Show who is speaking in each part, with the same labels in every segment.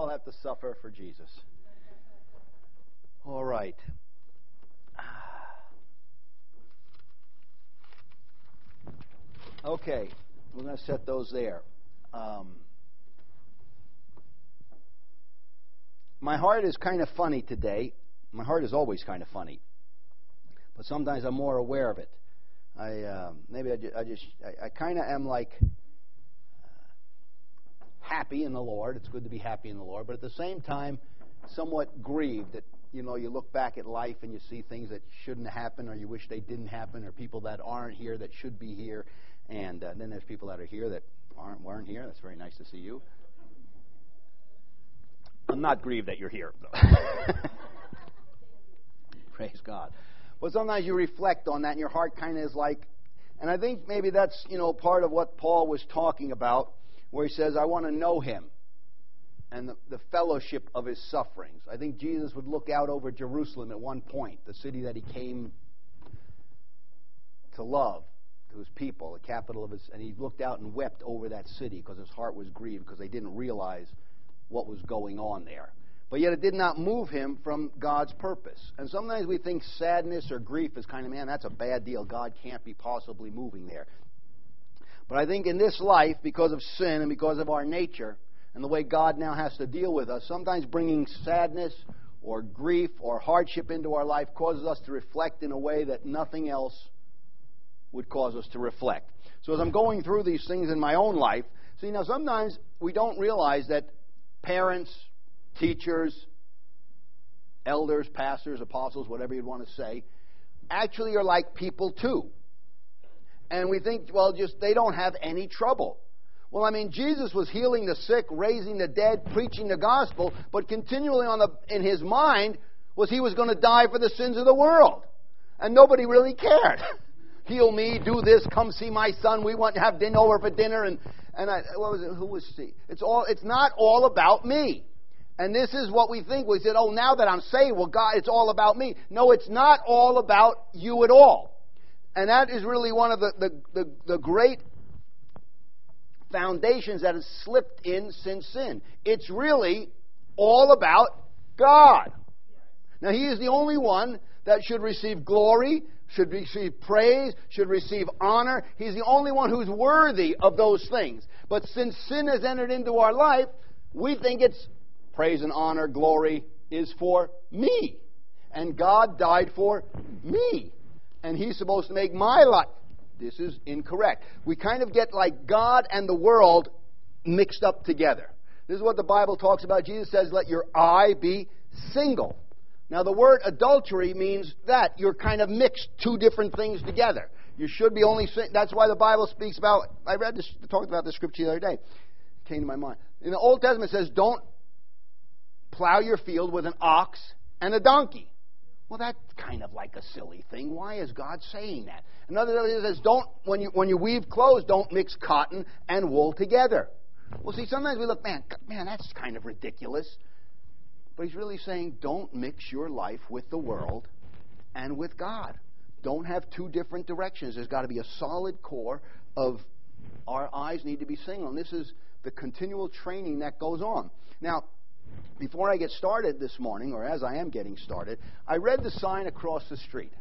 Speaker 1: all have to suffer for Jesus. All right. Okay, we're going to set those there. Um, my heart is kind of funny today. My heart is always kind of funny, but sometimes I'm more aware of it. I uh, maybe I, ju- I just I, I kind of am like happy in the Lord. It's good to be happy in the Lord, but at the same time, somewhat grieved that you know you look back at life and you see things that shouldn't happen, or you wish they didn't happen, or people that aren't here that should be here, and uh, then there's people that are here that aren't weren't here. That's very nice to see you. I'm not grieved that you're here. Praise God. But sometimes you reflect on that, and your heart kind of is like, and I think maybe that's you know part of what Paul was talking about, where he says, "I want to know Him." And the, the fellowship of his sufferings. I think Jesus would look out over Jerusalem at one point, the city that he came to love, to his people, the capital of his, and he looked out and wept over that city because his heart was grieved because they didn't realize what was going on there. But yet it did not move him from God's purpose. And sometimes we think sadness or grief is kind of, man, that's a bad deal. God can't be possibly moving there. But I think in this life, because of sin and because of our nature and the way God now has to deal with us, sometimes bringing sadness or grief or hardship into our life causes us to reflect in a way that nothing else would cause us to reflect. So as I'm going through these things in my own life, see, now sometimes we don't realize that parents, teachers, elders, pastors, apostles, whatever you'd want to say, actually are like people too. And we think, well, just they don't have any trouble. Well, I mean, Jesus was healing the sick, raising the dead, preaching the gospel, but continually on the, in his mind was he was going to die for the sins of the world. And nobody really cared. Heal me, do this, come see my son. We want to have dinner over for dinner. And, and I, what was it? Who was he? It's, all, it's not all about me. And this is what we think. We said, oh, now that I'm saved, well, God, it's all about me. No, it's not all about you at all. And that is really one of the, the, the, the great foundations that has slipped in since sin. It's really all about God. Now, He is the only one that should receive glory, should receive praise, should receive honor. He's the only one who's worthy of those things. But since sin has entered into our life, we think it's praise and honor, glory is for me. And God died for me. And He's supposed to make my life. This is incorrect. We kind of get like God and the world mixed up together. This is what the Bible talks about. Jesus says, Let your eye be single. Now, the word adultery means that you're kind of mixed two different things together. You should be only. That's why the Bible speaks about. I read this, talked about this scripture the other day. It came to my mind. In the Old Testament, it says, "Don't plow your field with an ox and a donkey." Well, that's kind of like a silly thing. Why is God saying that? Another says, "Don't when you when you weave clothes, don't mix cotton and wool together." Well, see, sometimes we look, man, man, that's kind of ridiculous. But he's really saying, don't mix your life with the world and with God. Don't have two different directions. There's got to be a solid core of our eyes need to be single. And this is the continual training that goes on. Now, before I get started this morning, or as I am getting started, I read the sign across the street.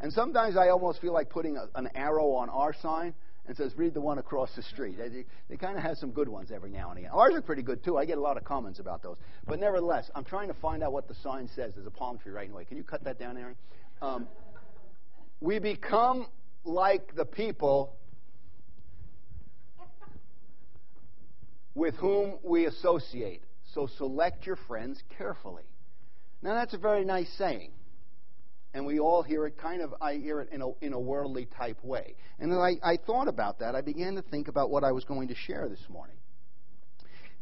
Speaker 1: And sometimes I almost feel like putting a, an arrow on our sign and says, read the one across the street. They, they kind of have some good ones every now and again. Ours are pretty good, too. I get a lot of comments about those. But nevertheless, I'm trying to find out what the sign says. There's a palm tree right in the way. Can you cut that down, Aaron? Um, we become like the people with whom we associate. So select your friends carefully. Now, that's a very nice saying and we all hear it kind of, I hear it in a, in a worldly type way. And then I, I thought about that. I began to think about what I was going to share this morning.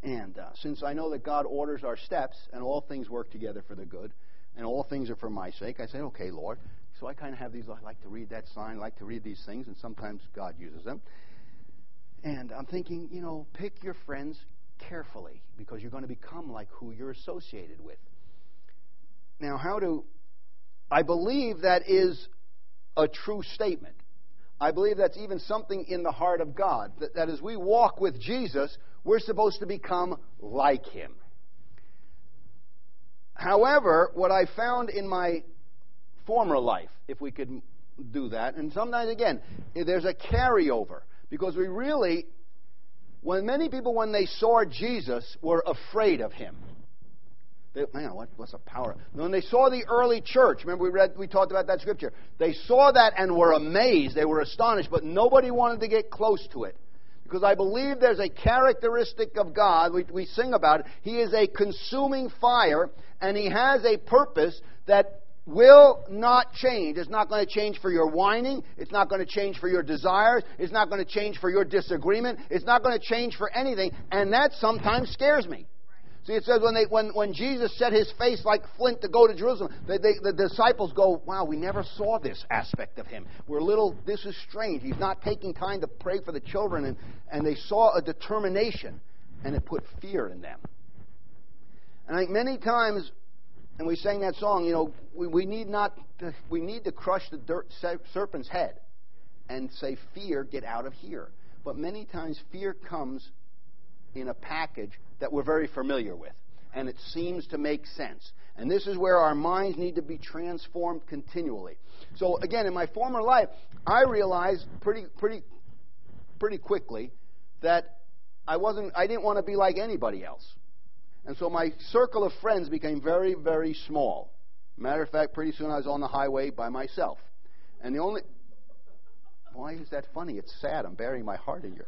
Speaker 1: And uh, since I know that God orders our steps and all things work together for the good, and all things are for my sake, I said, okay, Lord. So I kind of have these, I like to read that sign, I like to read these things, and sometimes God uses them. And I'm thinking, you know, pick your friends carefully because you're going to become like who you're associated with. Now, how do I believe that is a true statement. I believe that's even something in the heart of God. That, that as we walk with Jesus, we're supposed to become like Him. However, what I found in my former life, if we could do that, and sometimes again, there's a carryover because we really, when many people, when they saw Jesus, were afraid of him. They, man, what, what's the power? When they saw the early church, remember we read, we talked about that scripture. They saw that and were amazed. They were astonished, but nobody wanted to get close to it. Because I believe there's a characteristic of God, we, we sing about it. He is a consuming fire, and He has a purpose that will not change. It's not going to change for your whining. It's not going to change for your desires. It's not going to change for your disagreement. It's not going to change for anything. And that sometimes scares me. See, it says when, they, when, when Jesus set his face like flint to go to Jerusalem, they, they, the disciples go, Wow, we never saw this aspect of him. We're little, this is strange. He's not taking time to pray for the children. And, and they saw a determination, and it put fear in them. And I think many times, and we sang that song, you know, we, we, need, not to, we need to crush the dirt, serpent's head and say, Fear, get out of here. But many times, fear comes in a package that we're very familiar with, and it seems to make sense. And this is where our minds need to be transformed continually. So again, in my former life, I realized pretty pretty pretty quickly that I wasn't I didn't want to be like anybody else. And so my circle of friends became very, very small. Matter of fact, pretty soon I was on the highway by myself. And the only why is that funny? It's sad. I'm burying my heart in your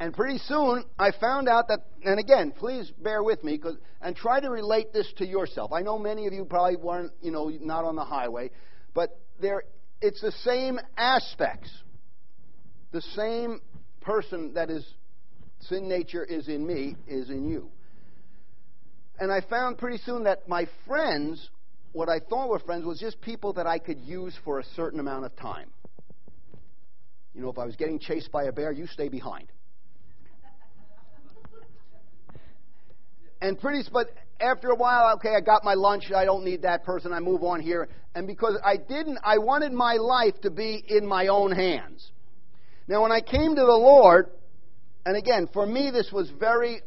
Speaker 1: and pretty soon, I found out that, and again, please bear with me, cause, and try to relate this to yourself. I know many of you probably weren't, you know, not on the highway, but there, it's the same aspects. The same person that is sin nature is in me is in you. And I found pretty soon that my friends, what I thought were friends, was just people that I could use for a certain amount of time. You know, if I was getting chased by a bear, you stay behind. And pretty, but after a while, okay, I got my lunch. I don't need that person. I move on here. And because I didn't, I wanted my life to be in my own hands. Now, when I came to the Lord, and again, for me, this was very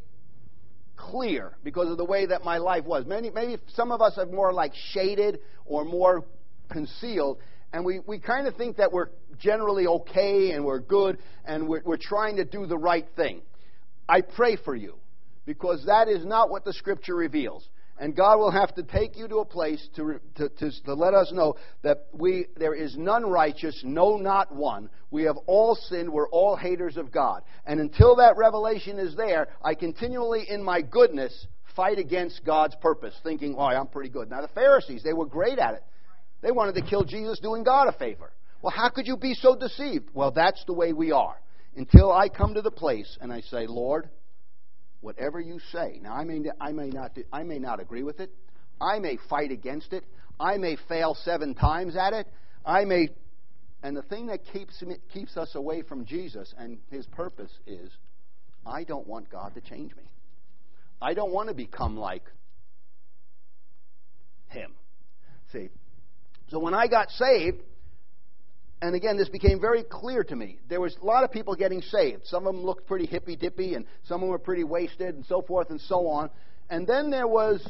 Speaker 1: clear because of the way that my life was. Maybe, maybe some of us are more like shaded or more concealed, and we, we kind of think that we're generally okay and we're good and we're, we're trying to do the right thing. I pray for you because that is not what the Scripture reveals. And God will have to take you to a place to, to, to, to, let us know that we, there is none righteous, no, not one. We have all sinned. We're all haters of God. And until that revelation is there, I continually, in my goodness, fight against God's purpose, thinking, oh, I'm pretty good. Now, the Pharisees, they were great at it. They wanted to kill Jesus doing God a favor. Well, how could you be so deceived? Well, that's the way we are. Until I come to the place and I say, Lord, whatever you say. Now, I may, I may, not, I may not agree with it. I may fight against it. I may fail seven times at it. I may. And the thing that keeps, me, keeps us away from Jesus and his purpose is I don't want God to change me. I don't want to become like him. See? So when I got saved, and again, this became very clear to me. There was a lot of people getting saved. Some of them looked pretty hippy dippy, and some of them were pretty wasted, and so forth and so on. And then there was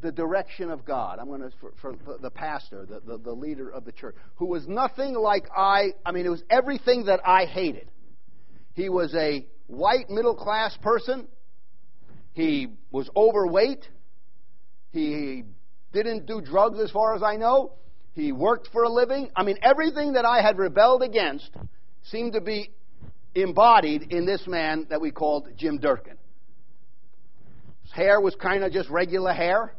Speaker 1: the direction of God. I'm going to, for, for the pastor, the, the, the leader of the church, who was nothing like I, I mean, it was everything that I hated. He was a white middle class person. He was overweight. He didn't do drugs as far as I know. He worked for a living. I mean, everything that I had rebelled against seemed to be embodied in this man that we called Jim Durkin. His hair was kind of just regular hair.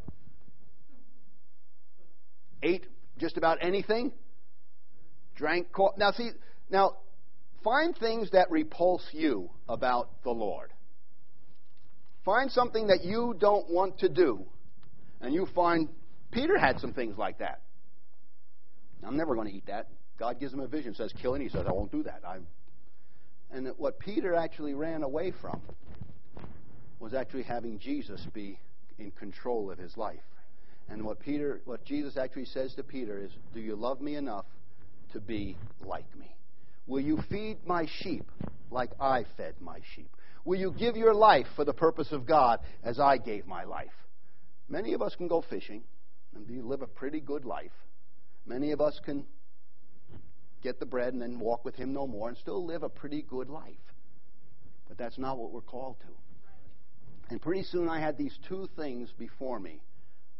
Speaker 1: Ate just about anything. Drank coffee. Now, see, now, find things that repulse you about the Lord. Find something that you don't want to do, and you find Peter had some things like that. I'm never going to eat that. God gives him a vision, says kill it. He says I won't do that. I, and what Peter actually ran away from was actually having Jesus be in control of his life. And what Peter, what Jesus actually says to Peter is, "Do you love me enough to be like me? Will you feed my sheep like I fed my sheep? Will you give your life for the purpose of God as I gave my life? Many of us can go fishing and live a pretty good life. Many of us can get the bread and then walk with Him no more and still live a pretty good life. But that's not what we're called to. And pretty soon I had these two things before me.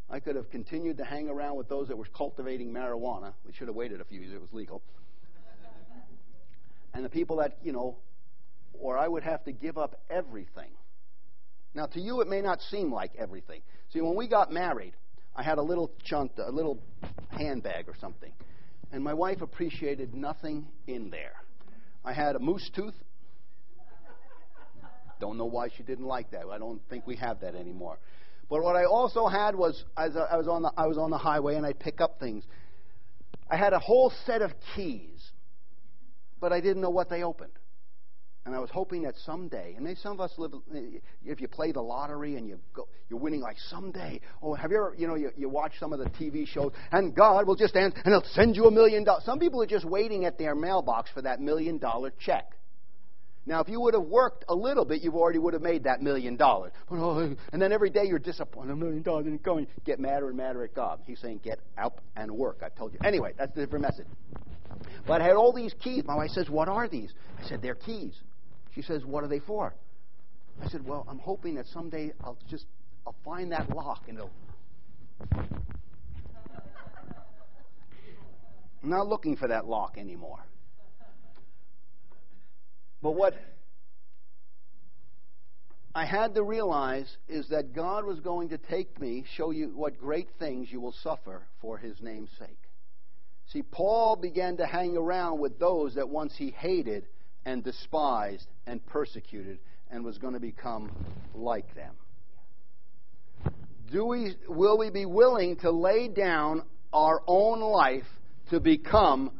Speaker 1: I could have continued to hang around with those that were cultivating marijuana. We should have waited a few years, it was legal. and the people that, you know, or I would have to give up everything. Now, to you, it may not seem like everything. See, when we got married, I had a little chunk, a little handbag or something. And my wife appreciated nothing in there. I had a moose tooth. Don't know why she didn't like that. I don't think we have that anymore. But what I also had was, as I was on the, I was on the highway and I'd pick up things. I had a whole set of keys, but I didn't know what they opened. And I was hoping that someday, and maybe some of us live, if you play the lottery and you go, you're winning, like someday. Oh, have you ever, you know, you, you watch some of the TV shows, and God will just answer, and He'll send you a million dollars. Some people are just waiting at their mailbox for that million dollar check. Now, if you would have worked a little bit, you already would have made that million dollars. Oh, and then every day you're disappointed, a million dollars isn't going. Get madder and madder at God. He's saying, get out and work. I've told you. Anyway, that's a different message. But I had all these keys. My wife says, What are these? I said, They're keys. She says, What are they for? I said, Well, I'm hoping that someday I'll just I'll find that lock and it'll I'm not looking for that lock anymore. But what I had to realize is that God was going to take me, show you what great things you will suffer for his name's sake. See, Paul began to hang around with those that once he hated and despised and persecuted and was going to become like them. Do we, will we be willing to lay down our own life to become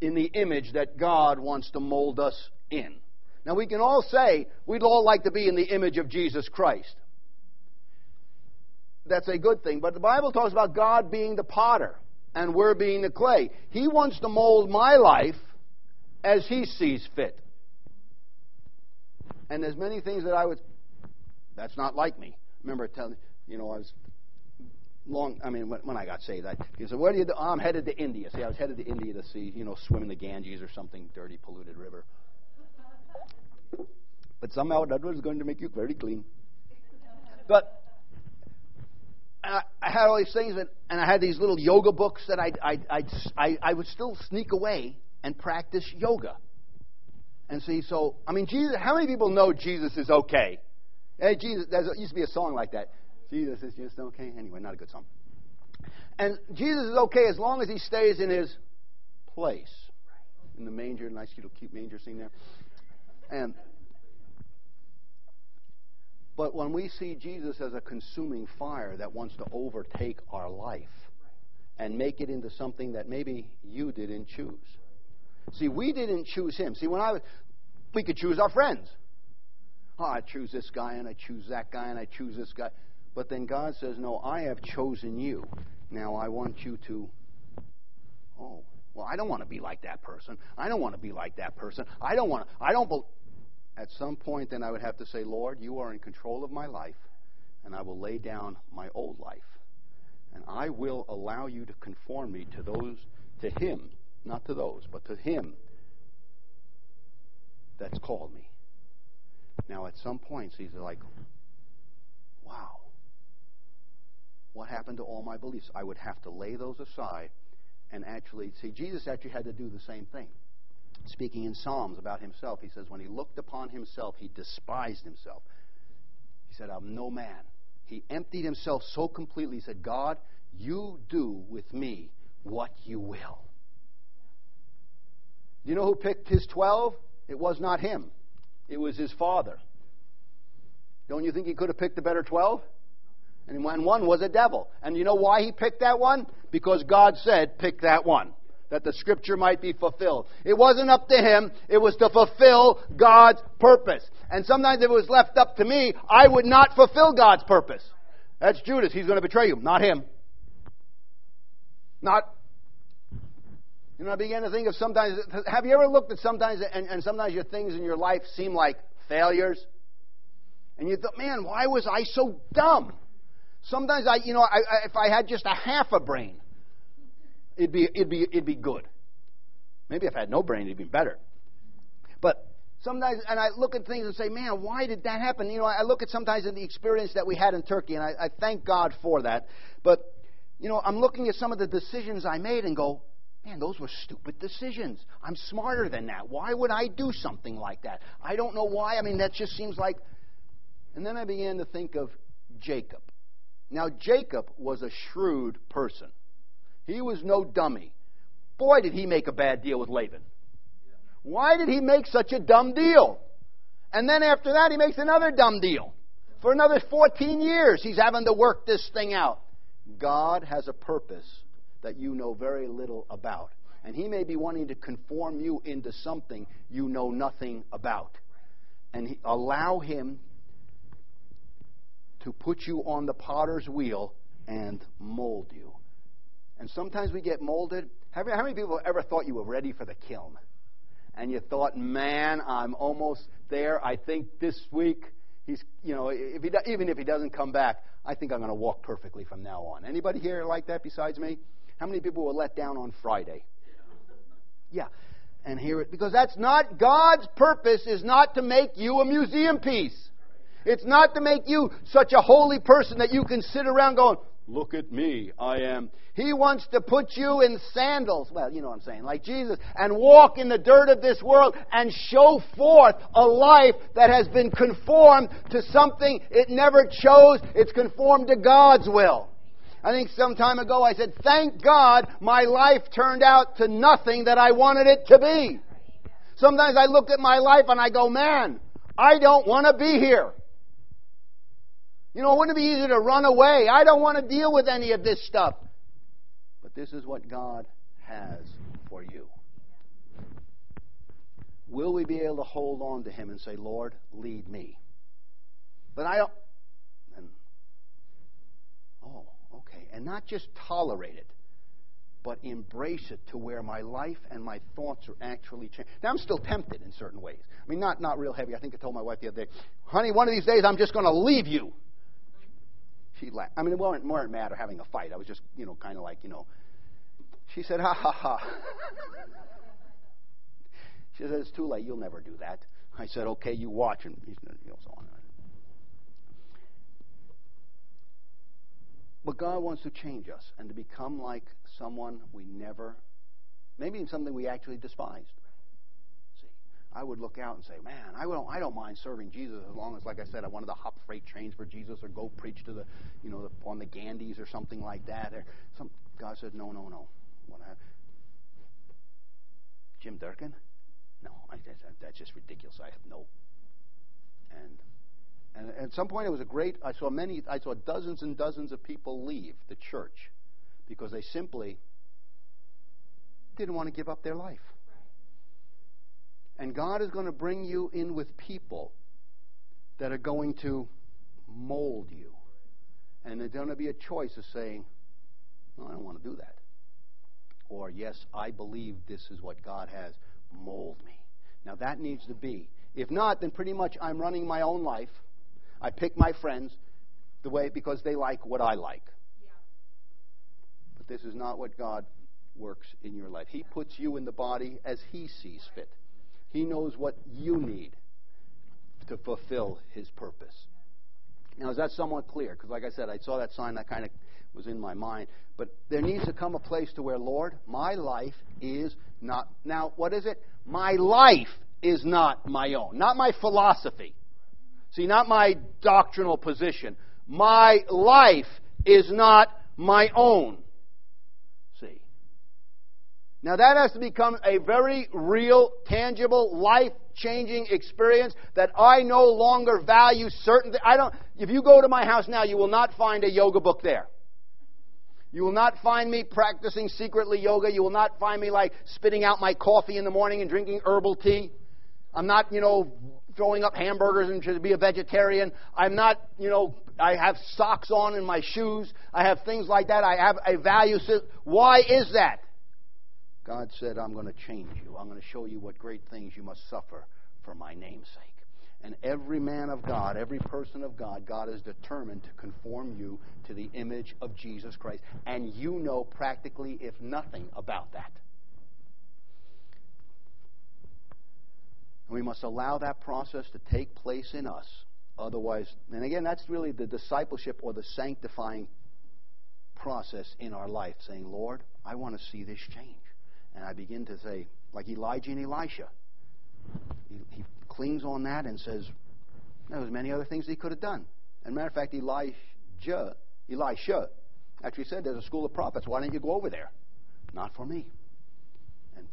Speaker 1: in the image that God wants to mold us in? Now, we can all say we'd all like to be in the image of Jesus Christ. That's a good thing. But the Bible talks about God being the potter and we're being the clay. He wants to mold my life as He sees fit. And there's many things that I would, that's not like me. Remember telling, you know, I was long, I mean, when, when I got saved, I, he said, where do you, do? Oh, I'm headed to India. See, I was headed to India to see, you know, swim in the Ganges or something dirty, polluted river. But somehow that was going to make you very clean. But I, had all these things, that, and I had these little yoga books that I, I, I, I would still sneak away and practice yoga. And see, so, I mean, Jesus, how many people know Jesus is okay? Hey, Jesus, there used to be a song like that. Jesus is just okay. Anyway, not a good song. And Jesus is okay as long as he stays in his place. In the manger, nice little cute manger scene there. And but when we see Jesus as a consuming fire that wants to overtake our life and make it into something that maybe you didn't choose. See, we didn't choose him. See, when I was, we could choose our friends. Oh, I choose this guy and I choose that guy and I choose this guy. But then God says, No, I have chosen you. Now I want you to. Oh, well, I don't want to be like that person. I don't want to be like that person. I don't want to. I don't. Be- At some point, then I would have to say, Lord, you are in control of my life, and I will lay down my old life. And I will allow you to conform me to those, to Him not to those, but to Him that's called me. Now, at some points, he's like, wow, what happened to all my beliefs? I would have to lay those aside and actually see. Jesus actually had to do the same thing. Speaking in Psalms about himself, he says, when he looked upon himself, he despised himself. He said, I'm no man. He emptied himself so completely. He said, God, you do with me what you will. Do you know who picked his 12? It was not him, it was his father. Don't you think he could have picked a better 12? And one was a devil. And you know why he picked that one? Because God said, pick that one. That the scripture might be fulfilled. It wasn't up to him, it was to fulfill God's purpose. And sometimes if it was left up to me, I would not fulfill God's purpose. That's Judas. He's going to betray you, not him. Not you know, I began to think of sometimes, have you ever looked at sometimes, and, and sometimes your things in your life seem like failures? And you thought, man, why was I so dumb? Sometimes I, you know, I, I, if I had just a half a brain, it'd be, it'd be, it'd be good. Maybe if I had no brain, it'd be better. But sometimes, and I look at things and say, man, why did that happen? You know, I look at sometimes at the experience that we had in Turkey, and I, I thank God for that. But, you know, I'm looking at some of the decisions I made and go, man, those were stupid decisions. I'm smarter than that. Why would I do something like that? I don't know why. I mean, that just seems like. And then I began to think of Jacob. Now, Jacob was a shrewd person. He was no dummy. Boy, did he make a bad deal with Laban. Why did he make such a dumb deal? And then after that, he makes another dumb deal. For another 14 years, he's having to work this thing out. God has a purpose that you know very little about. And he may be wanting to conform you into something you know nothing about. And allow him to put you on the potter's wheel and mold you. And sometimes we get molded. How many people ever thought you were ready for the kiln? And you thought, man, I'm almost there. I think this week he's, you know, if he, even if he doesn't come back, I think I'm going to walk perfectly from now on. Anybody here like that besides me? How many people were let down on Friday? Yeah. And here it, because that's not, God's purpose is not to make you a museum piece. It's not to make you such a holy person that you can sit around going, Look at me, I am. He wants to put you in sandals, well, you know what I'm saying, like Jesus, and walk in the dirt of this world and show forth a life that has been conformed to something it never chose. It's conformed to God's will. I think some time ago I said, Thank God my life turned out to nothing that I wanted it to be. Sometimes I look at my life and I go, Man, I don't want to be here. You know, wouldn't it be easy to run away? I don't want to deal with any of this stuff. But this is what God has for you. Will we be able to hold on to Him and say, Lord, lead me? But I don't. And, oh, okay. And not just tolerate it, but embrace it to where my life and my thoughts are actually changed. Now, I'm still tempted in certain ways. I mean, not, not real heavy. I think I told my wife the other day, honey, one of these days I'm just going to leave you. She laughed. I mean, it wasn't, wasn't matter having a fight. I was just, you know, kind of like, you know. She said, ha ha ha. she said, it's too late. You'll never do that. I said, okay, you watch. And know, so on. But God wants to change us and to become like someone we never, maybe in something we actually despised. See, I would look out and say, man, I don't, I don't mind serving Jesus as long as, like I said, I wanted to hop freight trains for Jesus or go preach to the, you know, the, on the Ganges or something like that. Or some, God said, no, no, no. What I, Jim Durkin? No, I, that, that's just ridiculous. I have no. And and at some point, it was a great. I saw many. I saw dozens and dozens of people leave the church because they simply didn't want to give up their life. And God is going to bring you in with people that are going to mold you. And there's going to be a choice of saying, no, I don't want to do that. Or, yes, I believe this is what God has. Mold me. Now, that needs to be. If not, then pretty much I'm running my own life. I pick my friends the way because they like what I like. Yeah. But this is not what God works in your life. He puts you in the body as He sees fit. He knows what you need to fulfill His purpose. Now, is that somewhat clear? Because, like I said, I saw that sign that kind of was in my mind. But there needs to come a place to where, Lord, my life is not. Now, what is it? My life is not my own, not my philosophy. See, not my doctrinal position. My life is not my own. See. Now that has to become a very real, tangible, life-changing experience that I no longer value certain th- I don't if you go to my house now, you will not find a yoga book there. You will not find me practicing secretly yoga. You will not find me like spitting out my coffee in the morning and drinking herbal tea. I'm not, you know, throwing up hamburgers and to be a vegetarian. I'm not, you know, I have socks on in my shoes. I have things like that. I have a value system. Why is that? God said, I'm going to change you. I'm going to show you what great things you must suffer for my name's sake. And every man of God, every person of God, God is determined to conform you to the image of Jesus Christ. And you know practically, if nothing, about that. We must allow that process to take place in us. Otherwise, and again, that's really the discipleship or the sanctifying process in our life, saying, Lord, I want to see this change. And I begin to say, like Elijah and Elisha, he, he clings on that and says, there was many other things he could have done. And matter of fact, Elijah, Elisha actually said, there's a school of prophets. Why don't you go over there? Not for me. And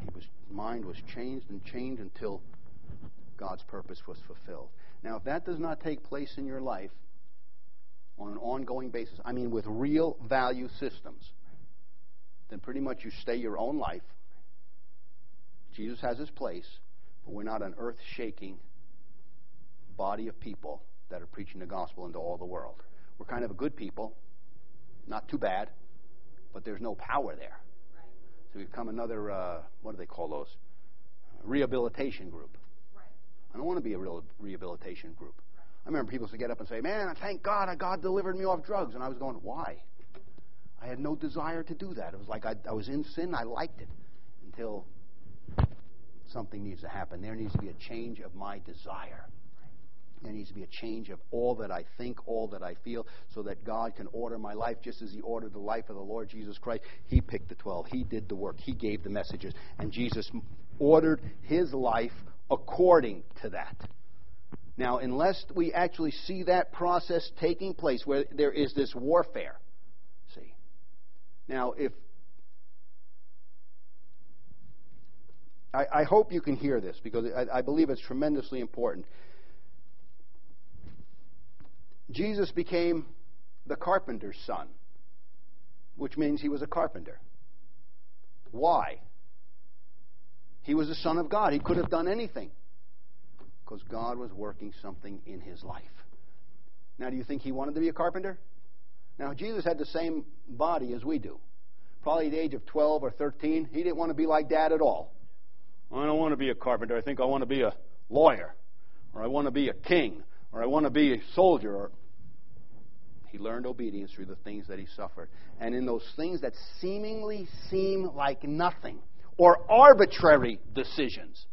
Speaker 1: he was mind was changed and changed until God's purpose was fulfilled. Now, if that does not take place in your life on an ongoing basis, I mean with real value systems, then pretty much you stay your own life. Jesus has his place, but we're not an earth shaking body of people that are preaching the gospel into all the world. We're kind of a good people, not too bad, but there's no power there. So we become another, uh, what do they call those? Rehabilitation group. Right. I don't want to be a real rehabilitation group. Right. I remember people used to get up and say, Man, thank God God delivered me off drugs. And I was going, Why? I had no desire to do that. It was like I, I was in sin. I liked it until something needs to happen. There needs to be a change of my desire. There needs to be a change of all that I think, all that I feel, so that God can order my life just as He ordered the life of the Lord Jesus Christ. He picked the 12, He did the work, He gave the messages, and Jesus ordered His life according to that. Now, unless we actually see that process taking place where there is this warfare, see. Now, if I, I hope you can hear this because I, I believe it's tremendously important. Jesus became the carpenter's son, which means he was a carpenter. Why? He was the Son of God. He could have done anything because God was working something in his life. Now, do you think he wanted to be a carpenter? Now, Jesus had the same body as we do. Probably at the age of 12 or 13, he didn't want to be like dad at all. I don't want to be a carpenter. I think I want to be a lawyer, or I want to be a king, or I want to be a soldier. Or he learned obedience through the things that he suffered. And in those things that seemingly seem like nothing or arbitrary decisions,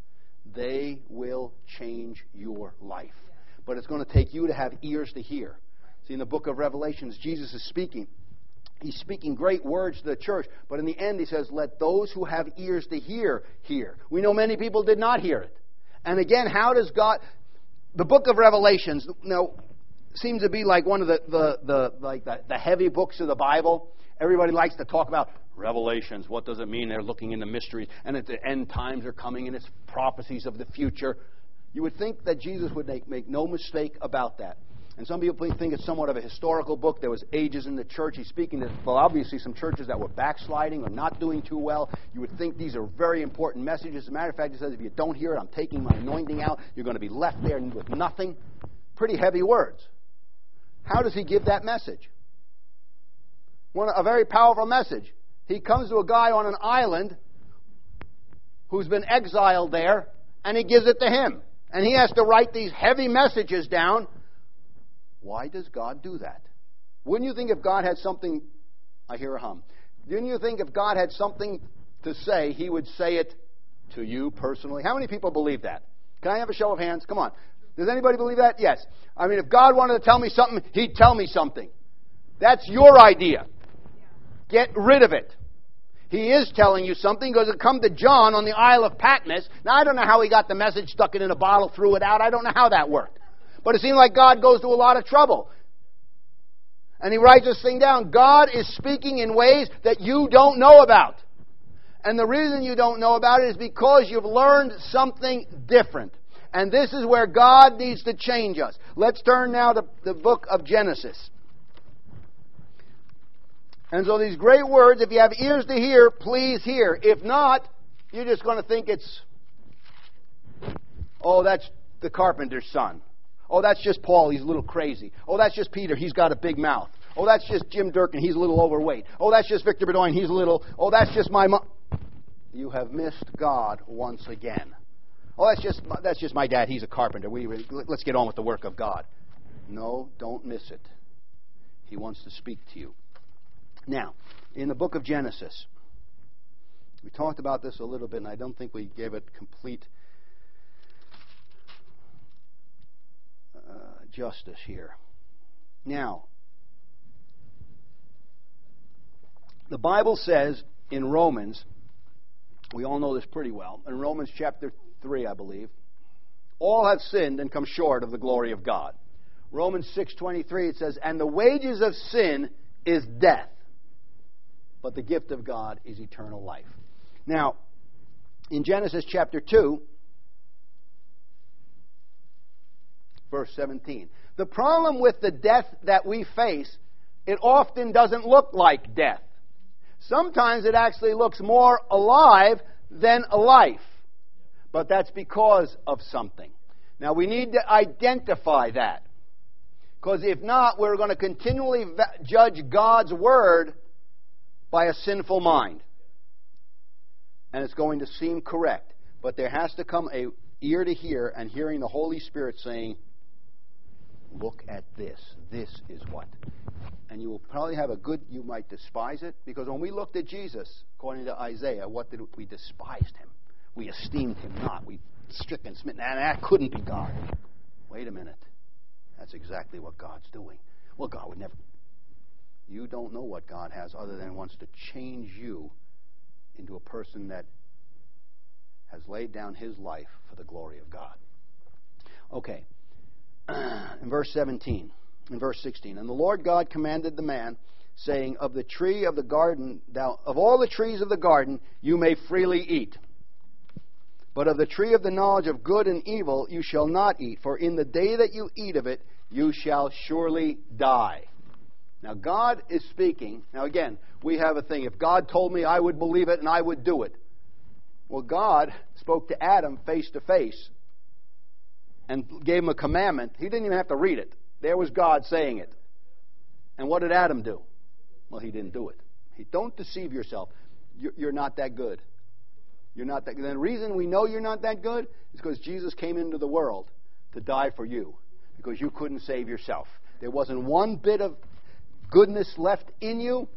Speaker 1: they will change your life. But it's going to take you to have ears to hear. See, in the book of Revelations, Jesus is speaking. He's speaking great words to the church, but in the end, he says, Let those who have ears to hear, hear. We know many people did not hear it. And again, how does God. The book of Revelations, now, seems to be like one of the, the, the like the, the heavy books of the Bible. Everybody likes to talk about revelations. What does it mean? They're looking into mysteries, and at the end times are coming, and it's prophecies of the future. You would think that Jesus would make, make no mistake about that. And some people think it's somewhat of a historical book. There was ages in the church. He's speaking to, well, obviously some churches that were backsliding or not doing too well. You would think these are very important messages. As a matter of fact, he says, if you don't hear it, I'm taking my anointing out. You're going to be left there with nothing. Pretty heavy words. How does he give that message? One, a very powerful message. He comes to a guy on an island who's been exiled there, and he gives it to him. And he has to write these heavy messages down. Why does God do that? Wouldn't you think if God had something, I hear a hum, didn't you think if God had something to say, he would say it to you personally? How many people believe that? Can I have a show of hands? Come on. Does anybody believe that? Yes. I mean, if God wanted to tell me something, He'd tell me something. That's your idea. Get rid of it. He is telling you something because it come to John on the Isle of Patmos. Now, I don't know how he got the message, stuck it in a bottle, threw it out. I don't know how that worked. But it seemed like God goes to a lot of trouble. And he writes this thing down. God is speaking in ways that you don't know about. And the reason you don't know about it is because you've learned something different. And this is where God needs to change us. Let's turn now to the book of Genesis. And so these great words, if you have ears to hear, please hear. If not, you're just going to think it's, oh, that's the carpenter's son. Oh, that's just Paul, he's a little crazy. Oh, that's just Peter, he's got a big mouth. Oh, that's just Jim Durkin, he's a little overweight. Oh, that's just Victor Bedoin, he's a little. Oh, that's just my mom. You have missed God once again. Oh, that's just that's just my dad. He's a carpenter. We let's get on with the work of God. No, don't miss it. He wants to speak to you. Now, in the book of Genesis, we talked about this a little bit, and I don't think we gave it complete uh, justice here. Now, the Bible says in Romans, we all know this pretty well, in Romans chapter 3, I believe, all have sinned and come short of the glory of God. Romans 6:23 it says, "And the wages of sin is death, but the gift of God is eternal life." Now, in Genesis chapter 2, verse 17, the problem with the death that we face, it often doesn't look like death. Sometimes it actually looks more alive than a life. But that's because of something. Now we need to identify that. Because if not, we're going to continually judge God's Word by a sinful mind and it's going to seem correct. But there has to come a ear to hear and hearing the Holy Spirit saying, Look at this. This is what. And you will probably have a good, you might despise it, because when we looked at Jesus, according to Isaiah, what did we despised him? We esteemed him not. We stricken, smitten, and that couldn't be God. Wait a minute. That's exactly what God's doing. Well, God would never. You don't know what God has other than wants to change you into a person that has laid down his life for the glory of God. Okay. in verse 17, in verse 16, and the Lord God commanded the man, saying, Of the tree of the garden, thou, of all the trees of the garden, you may freely eat. But of the tree of the knowledge of good and evil you shall not eat, for in the day that you eat of it, you shall surely die. Now, God is speaking. Now, again, we have a thing. If God told me, I would believe it and I would do it. Well, God spoke to Adam face to face and gave him a commandment. He didn't even have to read it. There was God saying it. And what did Adam do? Well, he didn't do it. He, don't deceive yourself. You're, not that good. You're not that good. The reason we know you're not that good is because Jesus came into the world to die for you because you couldn't save yourself. There wasn't one bit of goodness left in you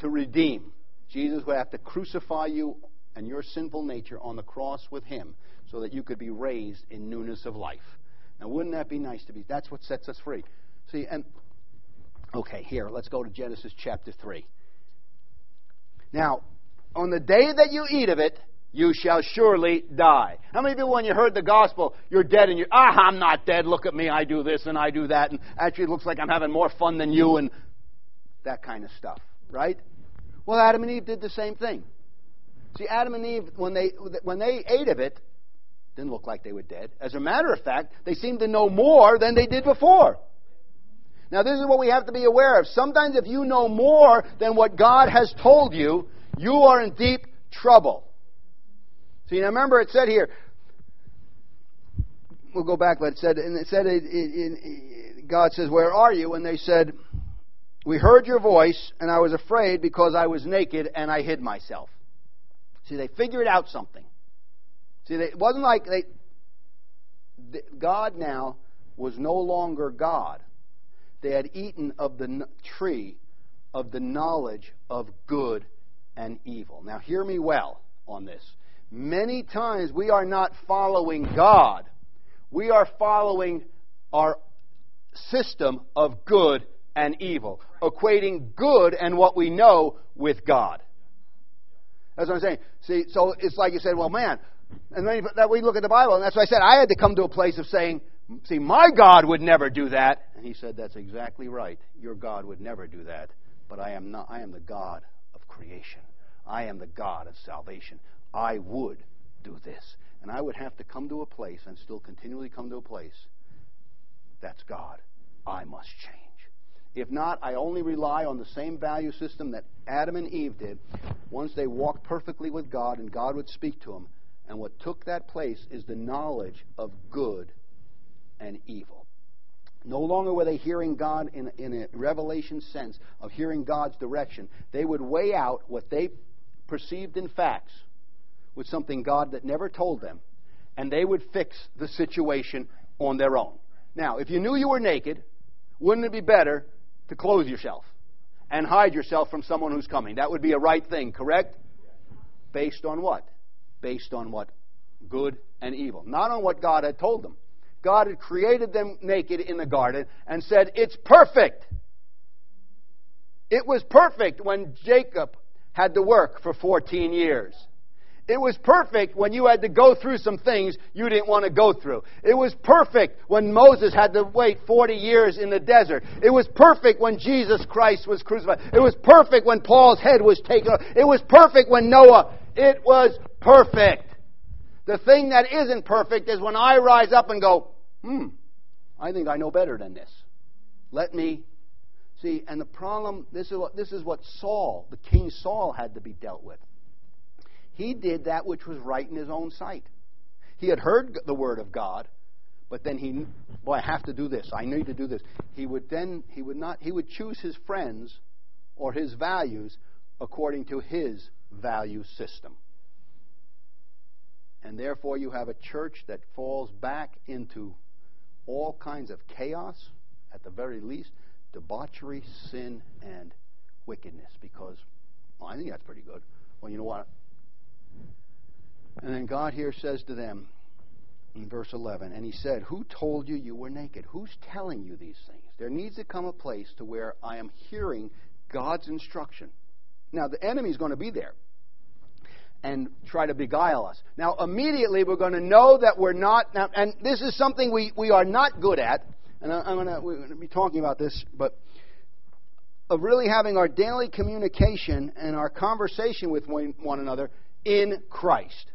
Speaker 1: to redeem. Jesus would have to crucify you and your sinful nature on the cross with him so that you could be raised in newness of life. Now, wouldn't that be nice to be? That's what sets us free. See, and okay, here, let's go to Genesis chapter 3. Now, on the day that you eat of it, you shall surely die. How many of you, when you heard the gospel, you're dead and you, ah, I'm not dead, look at me, I do this and I do that, and actually it looks like I'm having more fun than you, and that kind of stuff, right? Well, Adam and Eve did the same thing. See, Adam and Eve, when they, when they ate of it, didn't look like they were dead. As a matter of fact, they seemed to know more than they did before. Now, this is what we have to be aware of. Sometimes, if you know more than what God has told you, you are in deep trouble. See, now remember it said here, we'll go back, but it said, and it said, it, it, it, God says, Where are you? And they said, we heard your voice, and I was afraid because I was naked and I hid myself. See, they figured out something. See, it wasn't like they. God now was no longer God. They had eaten of the tree of the knowledge of good and evil. Now, hear me well on this. Many times we are not following God, we are following our system of good and evil, equating good and what we know with God. That's what I'm saying. See, so it's like you said, well, man, and then that we look at the Bible, and that's why I said I had to come to a place of saying, see, my God would never do that. And he said, that's exactly right. Your God would never do that. But I am not. I am the God of creation. I am the God of salvation. I would do this. And I would have to come to a place and still continually come to a place. That's God. I must change. If not, I only rely on the same value system that Adam and Eve did once they walked perfectly with God and God would speak to them. And what took that place is the knowledge of good and evil. No longer were they hearing God in, in a revelation sense of hearing God's direction. They would weigh out what they perceived in facts with something God that never told them and they would fix the situation on their own. Now, if you knew you were naked, wouldn't it be better to clothe yourself and hide yourself from someone who's coming? That would be a right thing, correct? Based on what? Based on what? Good and evil. Not on what God had told them. God had created them naked in the garden and said, It's perfect. It was perfect when Jacob had to work for 14 years. It was perfect when you had to go through some things you didn't want to go through. It was perfect when Moses had to wait 40 years in the desert. It was perfect when Jesus Christ was crucified. It was perfect when Paul's head was taken off. It was perfect when Noah. It was perfect. The thing that isn't perfect is when I rise up and go, hmm, I think I know better than this. Let me see. And the problem, this is what, this is what Saul, the King Saul, had to be dealt with. He did that which was right in his own sight. He had heard the word of God, but then he, boy, I have to do this. I need to do this. He would then, he would not, he would choose his friends or his values according to his value system. And therefore, you have a church that falls back into all kinds of chaos, at the very least, debauchery, sin, and wickedness. Because, well, I think that's pretty good. Well, you know what? And then God here says to them in verse 11, and He said, Who told you you were naked? Who's telling you these things? There needs to come a place to where I am hearing God's instruction. Now, the enemy is going to be there and try to beguile us. Now, immediately we're going to know that we're not, and this is something we, we are not good at, and I'm going to, we're going to be talking about this, but of really having our daily communication and our conversation with one, one another in Christ.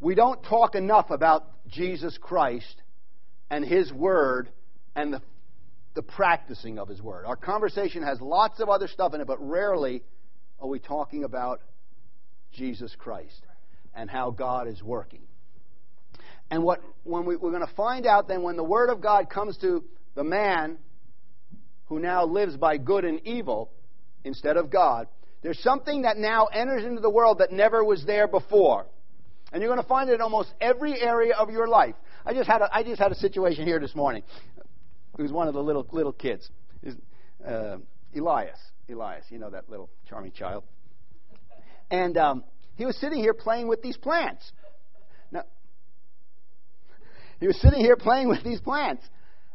Speaker 1: We don't talk enough about Jesus Christ and His Word and the, the practicing of His Word. Our conversation has lots of other stuff in it, but rarely are we talking about Jesus Christ and how God is working. And what when we, we're going to find out then when the Word of God comes to the man who now lives by good and evil instead of God, there's something that now enters into the world that never was there before. And you're going to find it in almost every area of your life. I just had a, I just had a situation here this morning. It was one of the little little kids, uh, Elias. Elias, you know that little charming child. And um, he was sitting here playing with these plants. Now, he was sitting here playing with these plants.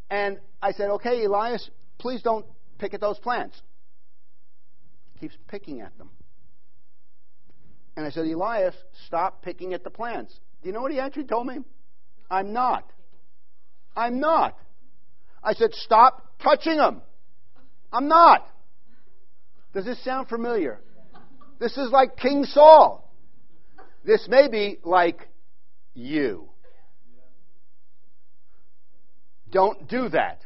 Speaker 1: And I said, okay, Elias, please don't pick at those plants. He keeps picking at them. And I said, Elias, stop picking at the plants. Do you know what he actually told me? I'm not. I'm not. I said, stop touching them. I'm not. Does this sound familiar? This is like King Saul. This may be like you. Don't do that.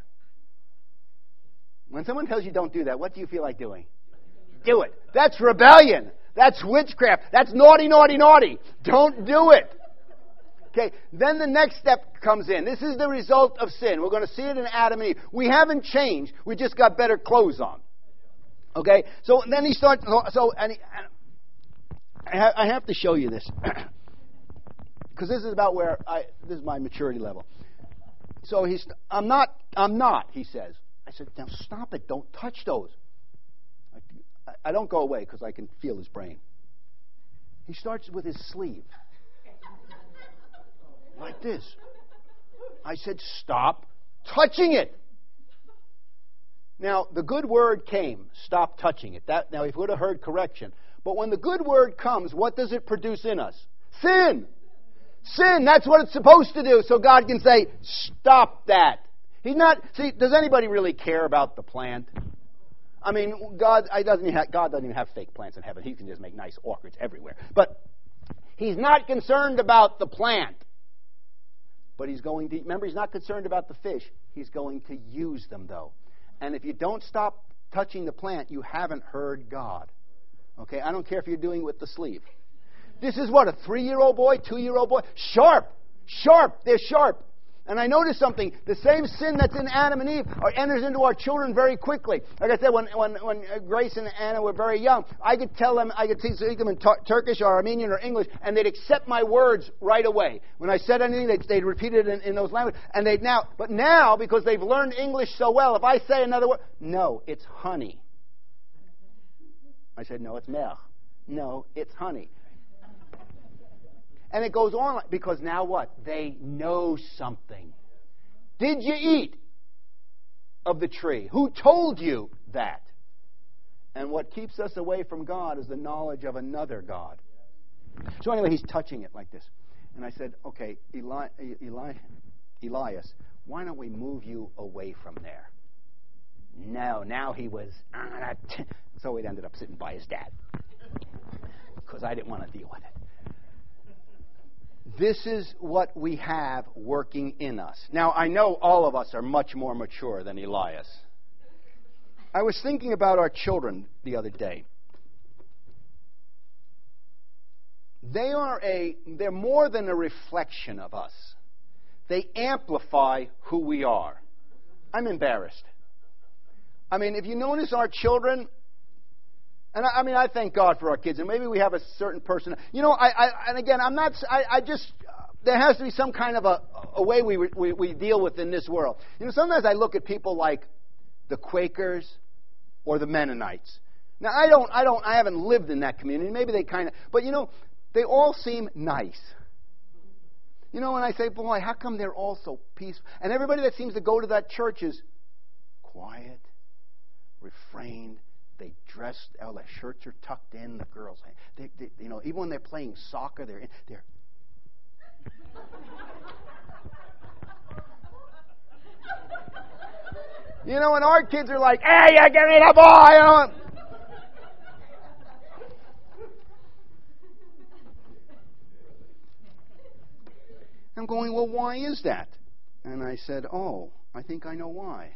Speaker 1: When someone tells you don't do that, what do you feel like doing? Do it. That's rebellion. That's witchcraft. That's naughty, naughty, naughty. Don't do it. Okay, then the next step comes in. This is the result of sin. We're going to see it in Adam and Eve. We haven't changed. We just got better clothes on. Okay, so then he starts. So and, he, I have to show you this because this is about where I. This is my maturity level. So he's. I'm not. I'm not. He says. I said, now stop it. Don't touch those. I don't go away because I can feel his brain. He starts with his sleeve. Like this. I said, Stop touching it. Now, the good word came. Stop touching it. That, now, if we would have heard correction. But when the good word comes, what does it produce in us? Sin. Sin. That's what it's supposed to do. So God can say, Stop that. He's not. See, does anybody really care about the plant? I mean, God, doesn't have, God doesn't even have fake plants in heaven. He can just make nice orchids everywhere. But He's not concerned about the plant. But He's going to, remember, He's not concerned about the fish. He's going to use them, though. And if you don't stop touching the plant, you haven't heard God. Okay? I don't care if you're doing it with the sleeve. This is what, a three year old boy, two year old boy? Sharp! Sharp! They're sharp. And I noticed something. The same sin that's in Adam and Eve enters into our children very quickly. Like I said, when, when, when Grace and Anna were very young, I could tell them, I could speak them in Turkish or Armenian or English, and they'd accept my words right away. When I said anything, they'd, they'd repeat it in, in those languages. And they'd now, but now, because they've learned English so well, if I say another word, no, it's honey. I said, no, it's milk. No, it's honey. And it goes on because now what? They know something. Did you eat of the tree? Who told you that? And what keeps us away from God is the knowledge of another God. So anyway, he's touching it like this. And I said, okay, Eli, Eli, Elias, why don't we move you away from there? No, now he was. Ah, so it ended up sitting by his dad because I didn't want to deal with it. This is what we have working in us. Now, I know all of us are much more mature than Elias. I was thinking about our children the other day. They are a they're more than a reflection of us. They amplify who we are. I'm embarrassed. I mean, if you notice our children, and I, I, mean, I thank God for our kids, and maybe we have a certain person. You know, I, I and again, I'm not. I, I just there has to be some kind of a, a way we, we we deal with in this world. You know, sometimes I look at people like the Quakers or the Mennonites. Now, I don't, I don't, I haven't lived in that community. Maybe they kind of, but you know, they all seem nice. You know, when I say, boy, how come they're all so peaceful? And everybody that seems to go to that church is quiet, refrained, they dress. Oh, their shirts are tucked in. The girls, they, they, you know, even when they're playing soccer, they're in, they're. you know, and our kids are like, "Hey, you give me the ball!" I'm going, well, why is that? And I said, oh, I think I know why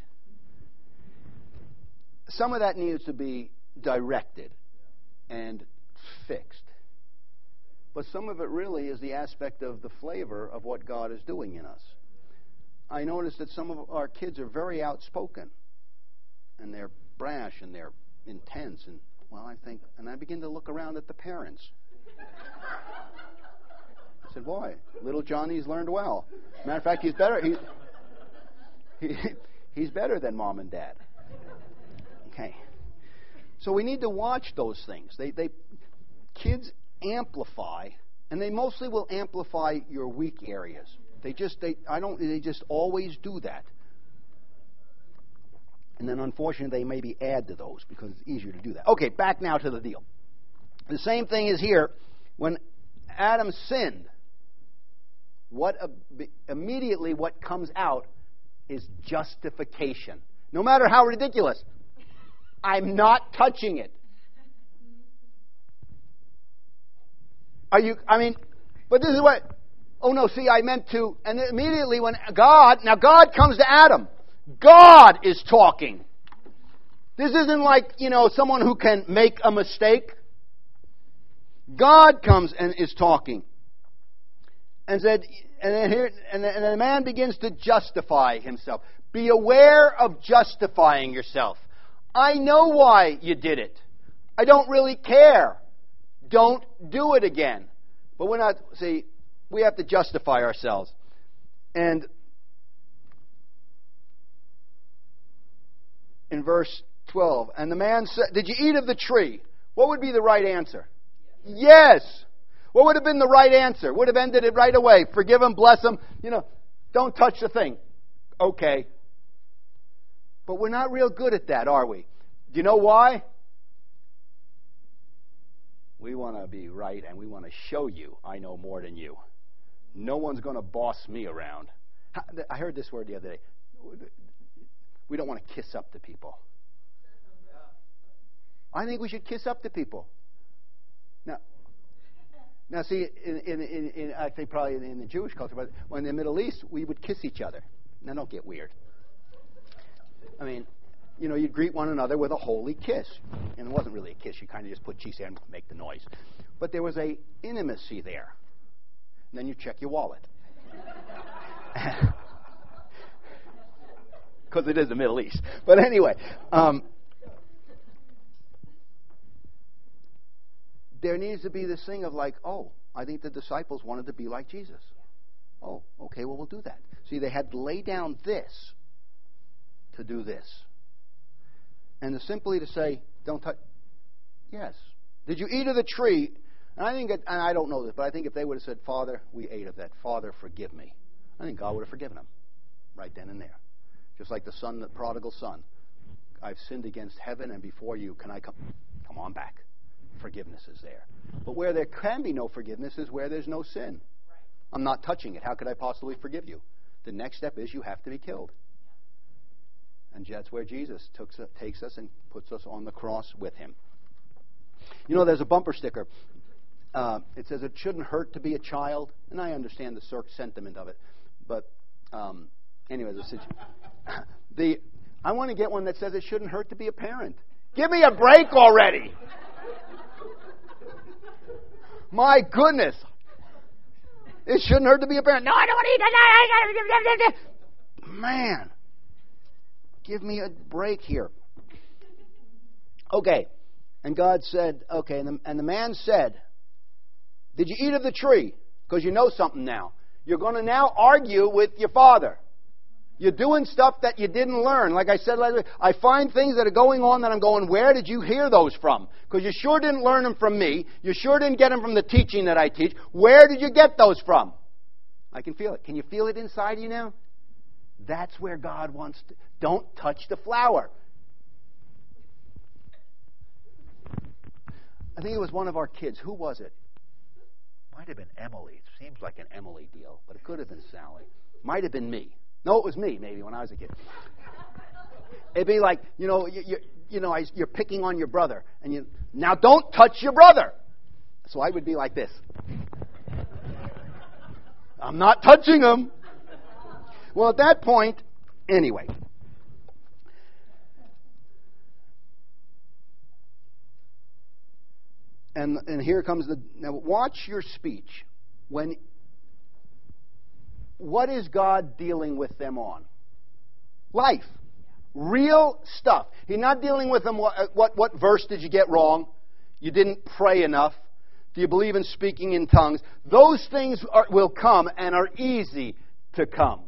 Speaker 1: some of that needs to be directed and fixed. But some of it really is the aspect of the flavor of what God is doing in us. I notice that some of our kids are very outspoken and they're brash and they're intense and well I think and I begin to look around at the parents. I said, Boy, little Johnny's learned well. Matter of fact, he's better he, he he's better than mom and dad. Okay. So we need to watch those things. They, they, kids amplify, and they mostly will amplify your weak areas. They just, they, I don't, they just always do that. And then, unfortunately, they maybe add to those because it's easier to do that. Okay, back now to the deal. The same thing is here. When Adam sinned, what immediately what comes out is justification. No matter how ridiculous. I'm not touching it. Are you, I mean, but this is what, oh no, see, I meant to, and immediately when God, now God comes to Adam. God is talking. This isn't like, you know, someone who can make a mistake. God comes and is talking. And said, and then here, and then, the man begins to justify himself. Be aware of justifying yourself. I know why you did it. I don't really care. Don't do it again. But we're not, see, we have to justify ourselves. And in verse 12, and the man said, Did you eat of the tree? What would be the right answer? Yes. What would have been the right answer? Would have ended it right away. Forgive him, bless him. You know, don't touch the thing. Okay. But we're not real good at that, are we? Do you know why? We want to be right and we want to show you I know more than you. No one's going to boss me around. I heard this word the other day. We don't want to kiss up to people. I think we should kiss up to people. Now, now see, in, in, in, in I think probably in, in the Jewish culture, but in the Middle East, we would kiss each other. Now, don't get weird. I mean, you know, you'd greet one another with a holy kiss. And it wasn't really a kiss. You kind of just put cheese and make the noise. But there was a intimacy there. And then you check your wallet. because it is the Middle East. But anyway, um, there needs to be this thing of like, oh, I think the disciples wanted to be like Jesus. Oh, okay, well, we'll do that. See, they had to lay down this to do this. And to simply to say, don't touch. Yes. Did you eat of the tree? And I think, it, and I don't know this, but I think if they would have said, Father, we ate of that. Father, forgive me. I think God would have forgiven them right then and there. Just like the son, the prodigal son. I've sinned against heaven and before you. Can I come? Come on back. Forgiveness is there. But where there can be no forgiveness is where there's no sin. I'm not touching it. How could I possibly forgive you? The next step is you have to be killed. And that's where Jesus takes us and puts us on the cross with him. You know, there's a bumper sticker. Uh, it says it shouldn't hurt to be a child, and I understand the sentiment of it. But um, anyway, the, I want to get one that says it shouldn't hurt to be a parent. Give me a break already. My goodness. It shouldn't hurt to be a parent. No, I don't want to eat. Man, give me a break here. Okay. And God said, okay, and the, and the man said, Did you eat of the tree? Because you know something now. You're going to now argue with your father. You're doing stuff that you didn't learn. Like I said last week, I find things that are going on that I'm going, where did you hear those from? Because you sure didn't learn them from me. You sure didn't get them from the teaching that I teach. Where did you get those from? I can feel it. Can you feel it inside you now? That's where God wants to. Don't touch the flower. I think it was one of our kids. Who was it? Might have been Emily. It seems like an Emily deal, but it could have been Sally. Might have been me. No, it was me, maybe, when I was a kid. It'd be like, you know, you, you, you know, you're picking on your brother, and you now don't touch your brother. So I would be like this. I'm not touching him. Well, at that point, anyway. And, and here comes the. Now, watch your speech. When what is God dealing with them on? Life. Real stuff. He's not dealing with them, what, what, what verse did you get wrong? You didn't pray enough. Do you believe in speaking in tongues? Those things are, will come and are easy to come.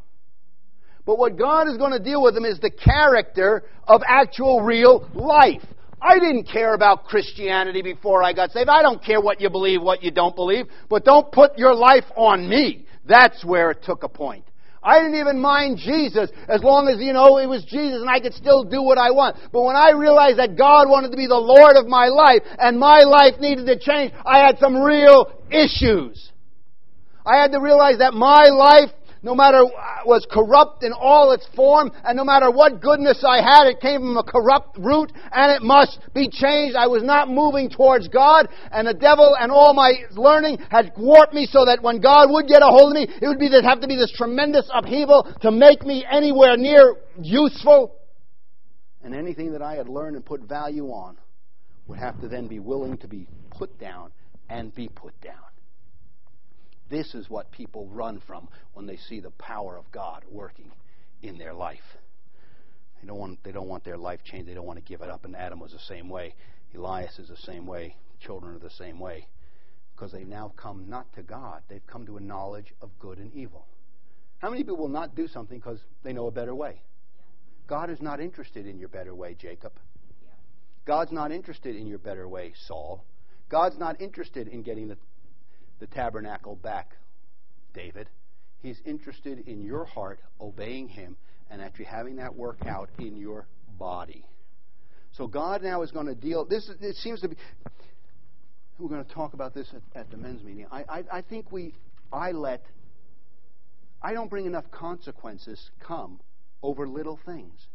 Speaker 1: But what God is going to deal with them is the character of actual real life. I didn't care about Christianity before I got saved. I don't care what you believe, what you don't believe, but don't put your life on me. That's where it took a point. I didn't even mind Jesus as long as, you know, it was Jesus and I could still do what I want. But when I realized that God wanted to be the Lord of my life and my life needed to change, I had some real issues. I had to realize that my life no matter uh, was corrupt in all its form, and no matter what goodness I had, it came from a corrupt root, and it must be changed. I was not moving towards God, and the devil and all my learning had warped me so that when God would get a hold of me, it would be there have to be this tremendous upheaval to make me anywhere near useful. And anything that I had learned and put value on would have to then be willing to be put down and be put down. This is what people run from when they see the power of God working in their life. They don't want, they don't want their life changed. They don't want to give it up. And Adam was the same way. Elias is the same way. Children are the same way. Because they've now come not to God, they've come to a knowledge of good and evil. How many people will not do something because they know a better way? God is not interested in your better way, Jacob. God's not interested in your better way, Saul. God's not interested in getting the the tabernacle back, David. He's interested in your heart obeying Him and actually having that work out in your body. So God now is going to deal. This it seems to be. We're going to talk about this at, at the men's meeting. I, I, I think we. I let. I don't bring enough consequences come over little things.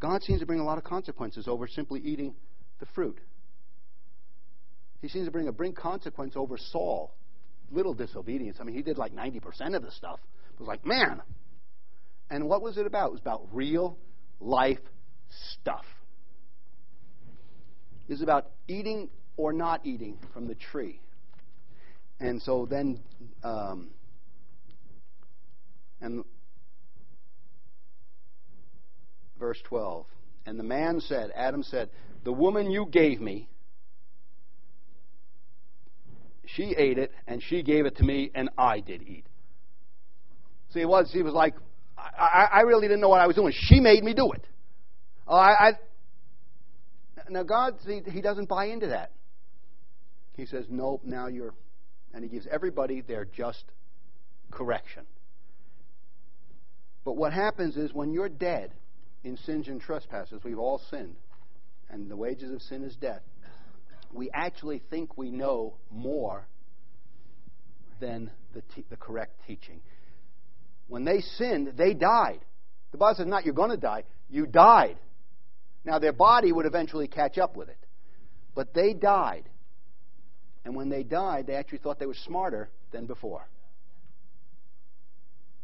Speaker 1: God seems to bring a lot of consequences over simply eating the fruit. He seems to bring a bring consequence over Saul little disobedience. I mean, he did like 90% of the stuff. It was like, man. And what was it about? It was about real life stuff. It was about eating or not eating from the tree. And so then, um, and verse 12. And the man said, Adam said, The woman you gave me, she ate it, and she gave it to me, and I did eat. See, it was, he was like, I, I really didn't know what I was doing. She made me do it. Oh, I, I, now, God, see, He doesn't buy into that. He says, Nope, now you're. And He gives everybody their just correction. But what happens is when you're dead in sins and trespasses, we've all sinned, and the wages of sin is death, we actually think we know more than the, the correct teaching. When they sinned, they died. The Bible says, not you're going to die, you died. Now, their body would eventually catch up with it. But they died. And when they died, they actually thought they were smarter than before.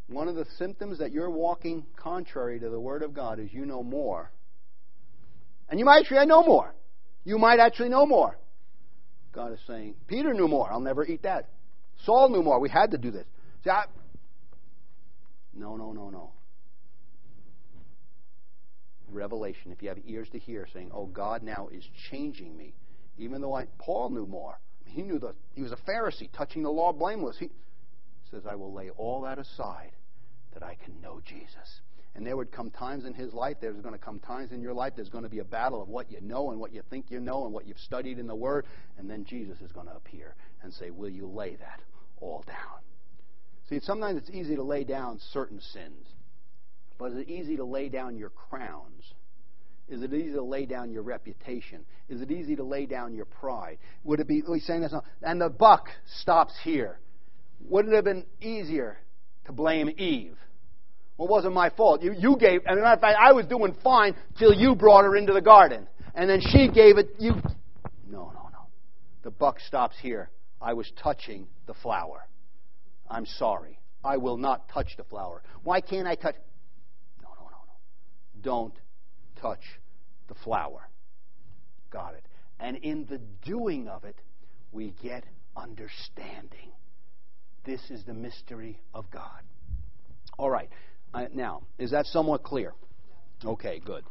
Speaker 1: One of the symptoms that you're walking contrary to the Word of God is you know more. And you might actually know more. You might actually know more. God is saying, Peter knew more. I'll never eat that. Saul knew more. We had to do this. See, I, no, no, no, no. Revelation, if you have ears to hear, saying, Oh, God now is changing me. Even though I, Paul knew more. He knew that he was a Pharisee, touching the law blameless. He says, I will lay all that aside that I can know Jesus. And there would come times in his life, there's going to come times in your life, there's going to be a battle of what you know and what you think you know and what you've studied in the Word, and then Jesus is going to appear and say, Will you lay that all down? See, sometimes it's easy to lay down certain sins, but is it easy to lay down your crowns? Is it easy to lay down your reputation? Is it easy to lay down your pride? Would it be, saying this, and the buck stops here. Wouldn't it have been easier to blame Eve? Well, it wasn't my fault. You, you gave, as a matter of fact, I was doing fine till you brought her into the garden. And then she gave it, you. No, no, no. The buck stops here. I was touching the flower. I'm sorry. I will not touch the flower. Why can't I touch? No, no, no, no. Don't touch the flower. Got it. And in the doing of it, we get understanding. This is the mystery of God. All right. Now, is that somewhat clear? Okay, good.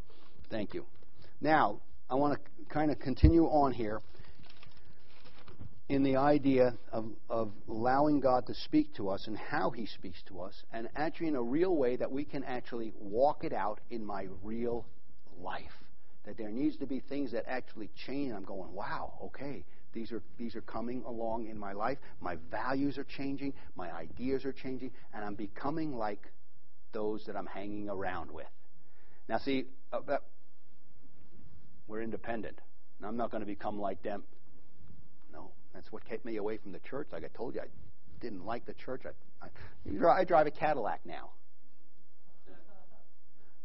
Speaker 1: Thank you. Now, I want to kind of continue on here in the idea of, of allowing God to speak to us and how He speaks to us, and actually in a real way that we can actually walk it out in my real life. That there needs to be things that actually change. I'm going, wow, okay, these are these are coming along in my life. My values are changing, my ideas are changing, and I'm becoming like those that I'm hanging around with. Now, see, uh, we're independent. I'm not going to become like them. No, that's what kept me away from the church. Like I told you, I didn't like the church. I, I, I drive a Cadillac now.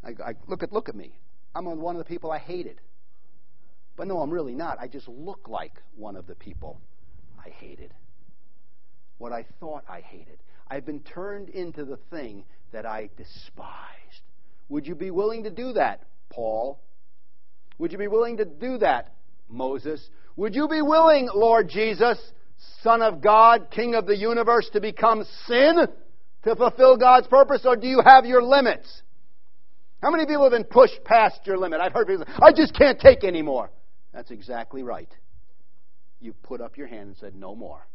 Speaker 1: I, I, look at look at me. I'm one of the people I hated. But no, I'm really not. I just look like one of the people I hated. What I thought I hated. I've been turned into the thing that I despised. Would you be willing to do that, Paul? Would you be willing to do that, Moses? Would you be willing, Lord Jesus, Son of God, King of the universe, to become sin to fulfill God's purpose, or do you have your limits? How many people have been pushed past your limit? I've heard people say, I just can't take anymore. That's exactly right. You put up your hand and said, No more.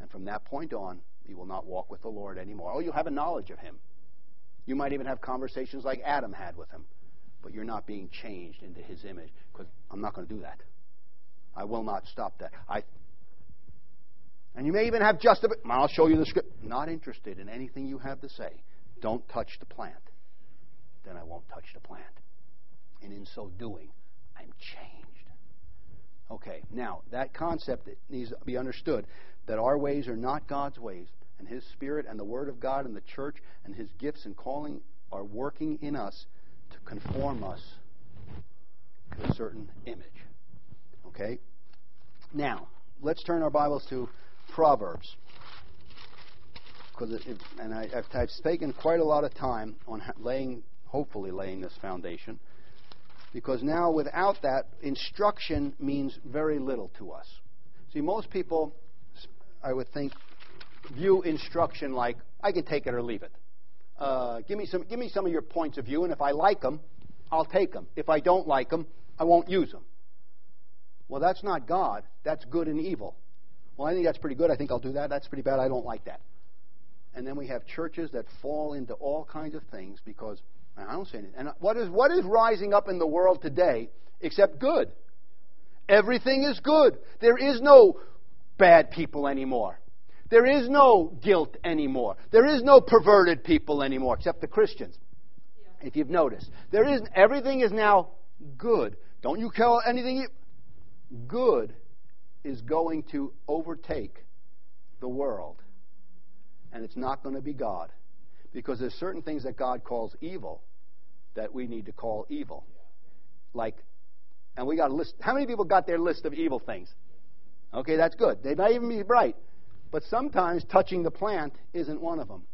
Speaker 1: And from that point on, you will not walk with the Lord anymore. Oh, you'll have a knowledge of Him. You might even have conversations like Adam had with Him, but you're not being changed into His image because I'm not going to do that. I will not stop that. I, and you may even have just a bit. I'll show you the script. Not interested in anything you have to say. Don't touch the plant. Then I won't touch the plant. And in so doing, I'm changed. Okay, now that concept needs to be understood that our ways are not God's ways, and His Spirit and the Word of God and the church and His gifts and calling are working in us to conform us to a certain image. Okay? Now, let's turn our Bibles to Proverbs. Because it, and I, have I've taken quite a lot of time on laying, hopefully laying this foundation. Because now, without that, instruction means very little to us. See, most people, I would think, view instruction like I can take it or leave it. Uh, give me some, give me some of your points of view, and if I like them, I'll take them. If I don't like them, I won't use them. Well, that's not God. That's good and evil. Well, I think that's pretty good. I think I'll do that. That's pretty bad. I don't like that. And then we have churches that fall into all kinds of things because I don't say anything. And what is what is rising up in the world today except good? Everything is good. There is no bad people anymore. There is no guilt anymore. There is no perverted people anymore, except the Christians. If you've noticed, there is everything is now good. Don't you call anything good is going to overtake the world, and it's not going to be God, because there's certain things that God calls evil that we need to call evil, like, and we got a list. How many people got their list of evil things? Okay, that's good. They might even be right. But sometimes touching the plant isn't one of them.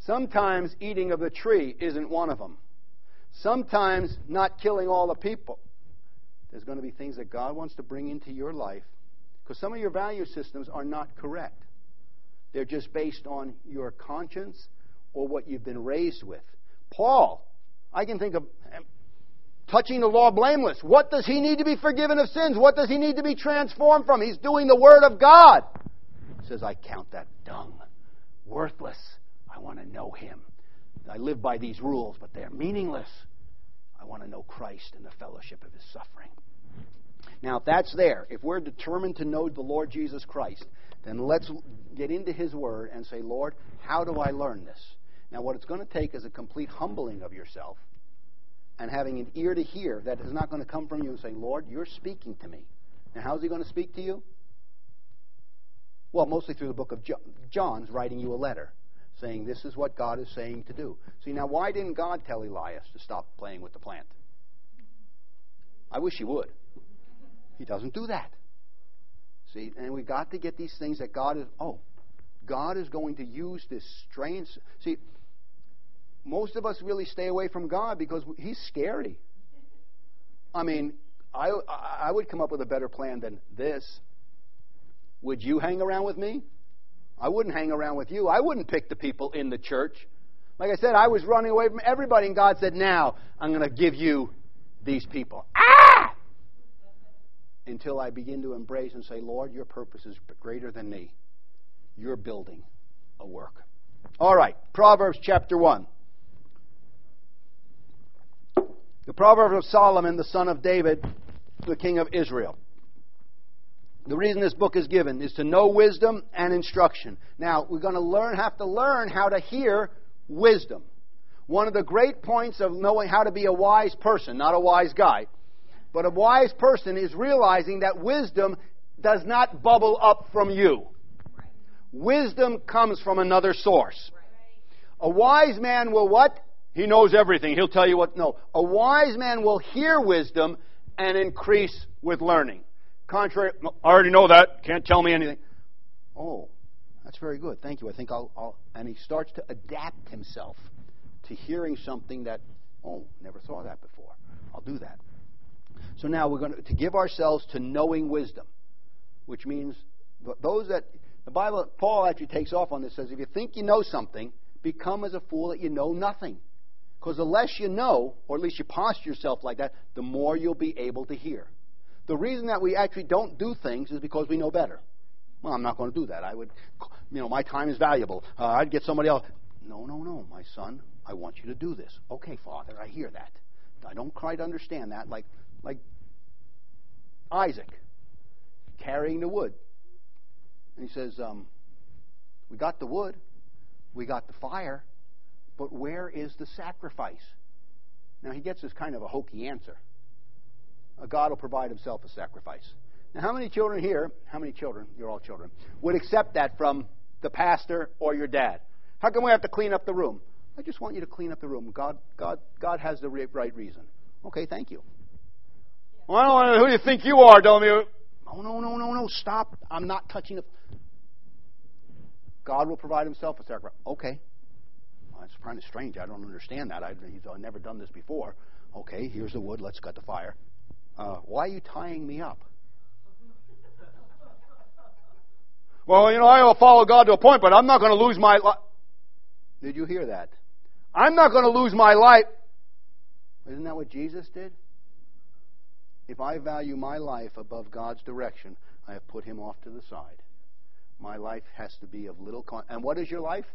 Speaker 1: Sometimes eating of the tree isn't one of them. Sometimes not killing all the people. There's going to be things that God wants to bring into your life because some of your value systems are not correct. They're just based on your conscience or what you've been raised with. Paul, I can think of eh, touching the law blameless. What does he need to be forgiven of sins? What does he need to be transformed from? He's doing the Word of God says, I count that dung, worthless. I want to know him. I live by these rules, but they're meaningless. I want to know Christ and the fellowship of his suffering. Now, if that's there, if we're determined to know the Lord Jesus Christ, then let's get into his word and say, Lord, how do I learn this? Now, what it's going to take is a complete humbling of yourself and having an ear to hear that is not going to come from you and say, Lord, you're speaking to me. Now, how's he going to speak to you? Well, mostly through the book of John's writing you a letter saying this is what God is saying to do. See, now why didn't God tell Elias to stop playing with the plant? I wish he would. He doesn't do that. See, and we've got to get these things that God is, oh, God is going to use this strange. See, most of us really stay away from God because He's scary. I mean, I, I would come up with a better plan than this. Would you hang around with me? I wouldn't hang around with you. I wouldn't pick the people in the church. Like I said, I was running away from everybody, and God said, Now I'm going to give you these people. Ah! Until I begin to embrace and say, Lord, your purpose is greater than me. You're building a work. All right, Proverbs chapter 1. The Proverbs of Solomon, the son of David, the king of Israel. The reason this book is given is to know wisdom and instruction. Now, we're going to learn, have to learn how to hear wisdom. One of the great points of knowing how to be a wise person, not a wise guy, but a wise person is realizing that wisdom does not bubble up from you. Wisdom comes from another source. A wise man will what? He knows everything. He'll tell you what. No. A wise man will hear wisdom and increase with learning. Contrary, I already know that. Can't tell me anything. Oh, that's very good. Thank you. I think I'll, I'll. And he starts to adapt himself to hearing something that, oh, never saw that before. I'll do that. So now we're going to, to give ourselves to knowing wisdom, which means those that the Bible, Paul actually takes off on this. Says if you think you know something, become as a fool that you know nothing. Because the less you know, or at least you posture yourself like that, the more you'll be able to hear. The reason that we actually don't do things is because we know better. Well, I'm not going to do that. I would, you know, my time is valuable. Uh, I'd get somebody else. No, no, no, my son. I want you to do this. Okay, Father, I hear that. I don't quite understand that. Like, like Isaac carrying the wood. And he says, um, We got the wood, we got the fire, but where is the sacrifice? Now, he gets this kind of a hokey answer. God will provide himself a sacrifice. Now, how many children here, how many children, you're all children, would accept that from the pastor or your dad? How come we have to clean up the room? I just want you to clean up the room. God, God, God has the right reason. Okay, thank you. Well, I don't know who do you think you are? Tell me. Oh, no, no, no, no. Stop. I'm not touching it. God will provide himself a sacrifice. Okay. Well, that's kind of strange. I don't understand that. I, he's uh, never done this before. Okay, here's the wood. Let's cut the fire. Uh, why are you tying me up? well, you know, I will follow God to a point, but I'm not going to lose my life. Did you hear that? I'm not going to lose my life. Isn't that what Jesus did? If I value my life above God's direction, I have put him off to the side. My life has to be of little con- and what is your life?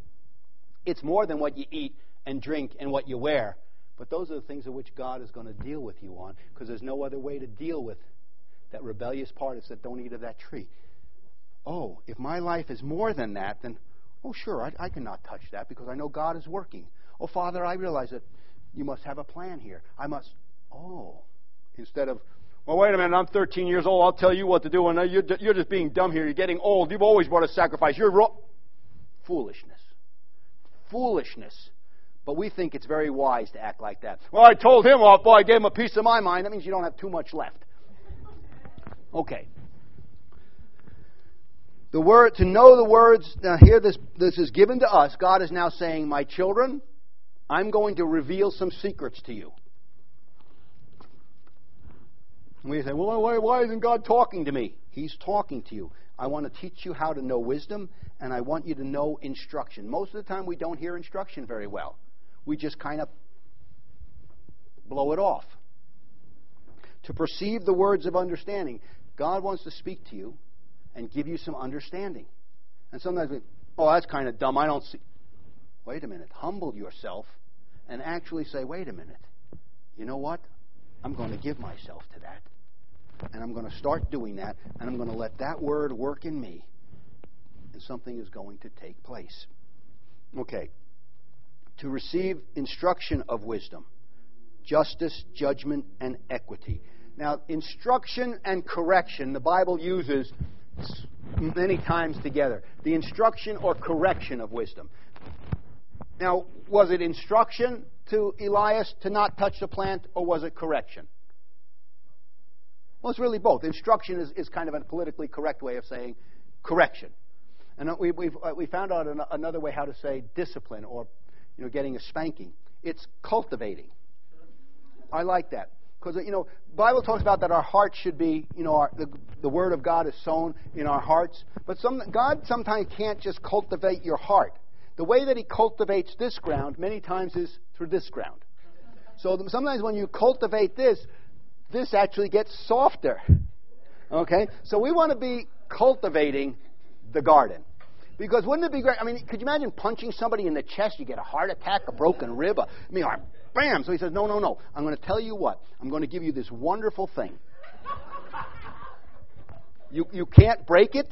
Speaker 1: It's more than what you eat and drink and what you wear. But those are the things of which God is going to deal with you on because there's no other way to deal with that rebellious part is that don't eat of that tree. Oh, if my life is more than that, then, oh, sure, I, I cannot touch that because I know God is working. Oh, Father, I realize that you must have a plan here. I must, oh, instead of, well, wait a minute, I'm 13 years old, I'll tell you what to do, and you're, you're just being dumb here. You're getting old. You've always brought a sacrifice. You're wrong. Foolishness. Foolishness. But we think it's very wise to act like that. Well, I told him off, boy, I gave him a piece of my mind. That means you don't have too much left. Okay. The word to know the words. Now here, this this is given to us. God is now saying, "My children, I'm going to reveal some secrets to you." And we say, "Well, why, why isn't God talking to me?" He's talking to you. I want to teach you how to know wisdom, and I want you to know instruction. Most of the time, we don't hear instruction very well. We just kind of blow it off. To perceive the words of understanding. God wants to speak to you and give you some understanding. And sometimes we, oh, that's kind of dumb. I don't see. Wait a minute. Humble yourself and actually say, wait a minute. You know what? I'm going to give myself to that. And I'm going to start doing that, and I'm going to let that word work in me, and something is going to take place. Okay. To receive instruction of wisdom, justice, judgment, and equity. Now, instruction and correction, the Bible uses many times together. The instruction or correction of wisdom. Now, was it instruction to Elias to not touch the plant, or was it correction? Well, it's really both. Instruction is, is kind of a politically correct way of saying correction. And we, we've, uh, we found out an, another way how to say discipline or you know, getting a spanking. It's cultivating. I like that. Because, you know, Bible talks about that our hearts should be, you know, our, the, the Word of God is sown in our hearts. But some, God sometimes can't just cultivate your heart. The way that He cultivates this ground many times is through this ground. So sometimes when you cultivate this, this actually gets softer. Okay? So we want to be cultivating the garden. Because wouldn't it be great? I mean, could you imagine punching somebody in the chest? You get a heart attack, a broken rib. A, I mean, bam. So he says, No, no, no. I'm going to tell you what. I'm going to give you this wonderful thing. You, you can't break it.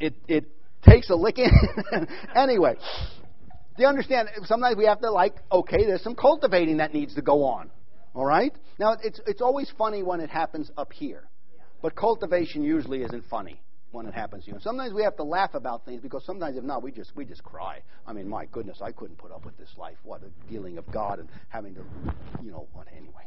Speaker 1: It, it takes a licking. anyway, do you understand? Sometimes we have to, like, okay, there's some cultivating that needs to go on. All right? Now, it's, it's always funny when it happens up here. But cultivation usually isn't funny when it happens to you. And sometimes we have to laugh about things because sometimes if not, we just we just cry. I mean, my goodness, I couldn't put up with this life. What a dealing of God and having to, you know, what anyway.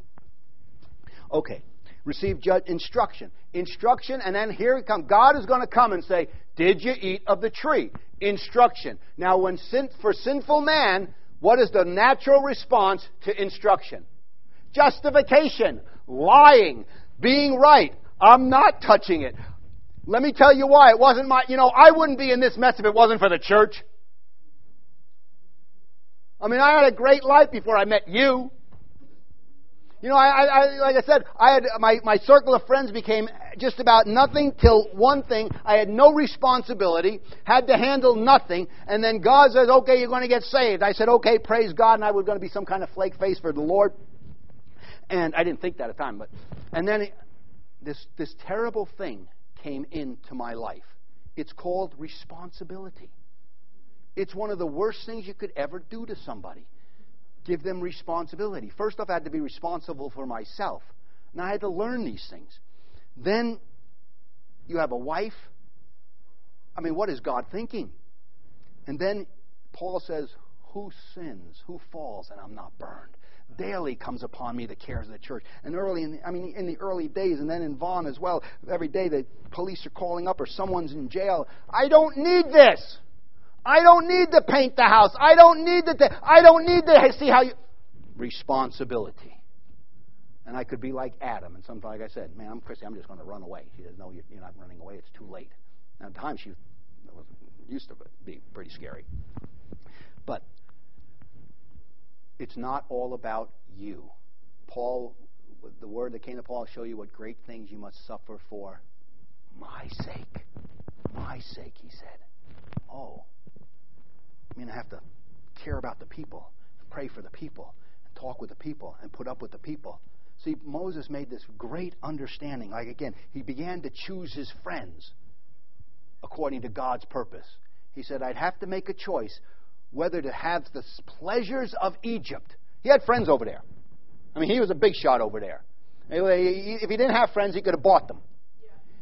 Speaker 1: Okay, receive judge instruction, instruction, and then here it comes. God is going to come and say, "Did you eat of the tree?" Instruction. Now, when sin, for sinful man, what is the natural response to instruction? Justification, lying, being right. I'm not touching it. Let me tell you why. It wasn't my, you know, I wouldn't be in this mess if it wasn't for the church. I mean, I had a great life before I met you. You know, I, I, like I said, I had my, my circle of friends became just about nothing till one thing. I had no responsibility, had to handle nothing, and then God says, "Okay, you're going to get saved." I said, "Okay, praise God," and I was going to be some kind of flake face for the Lord. And I didn't think that at the time, but and then this this terrible thing came into my life. It's called responsibility. It's one of the worst things you could ever do to somebody. Give them responsibility. First off, I had to be responsible for myself. And I had to learn these things. Then you have a wife. I mean, what is God thinking? And then Paul says, Who sins? Who falls? And I'm not burned daily comes upon me the cares of the church. And early, in the, I mean, in the early days, and then in Vaughan as well, every day the police are calling up or someone's in jail. I don't need this. I don't need to paint the house. I don't need to. I don't need to see how you. Responsibility. And I could be like Adam, and sometimes, like I said, man, I'm Christy. I'm just going to run away. She says, no, you're not running away. It's too late. And at the time, she was, used to be pretty scary. But It's not all about you. Paul, the word that came to Paul, show you what great things you must suffer for my sake. My sake, he said. Oh. I mean, I have to care about the people, pray for the people, and talk with the people, and put up with the people. See, Moses made this great understanding. Like, again, he began to choose his friends according to God's purpose. He said, I'd have to make a choice whether to have the pleasures of Egypt. He had friends over there. I mean, he was a big shot over there. If he didn't have friends, he could have bought them.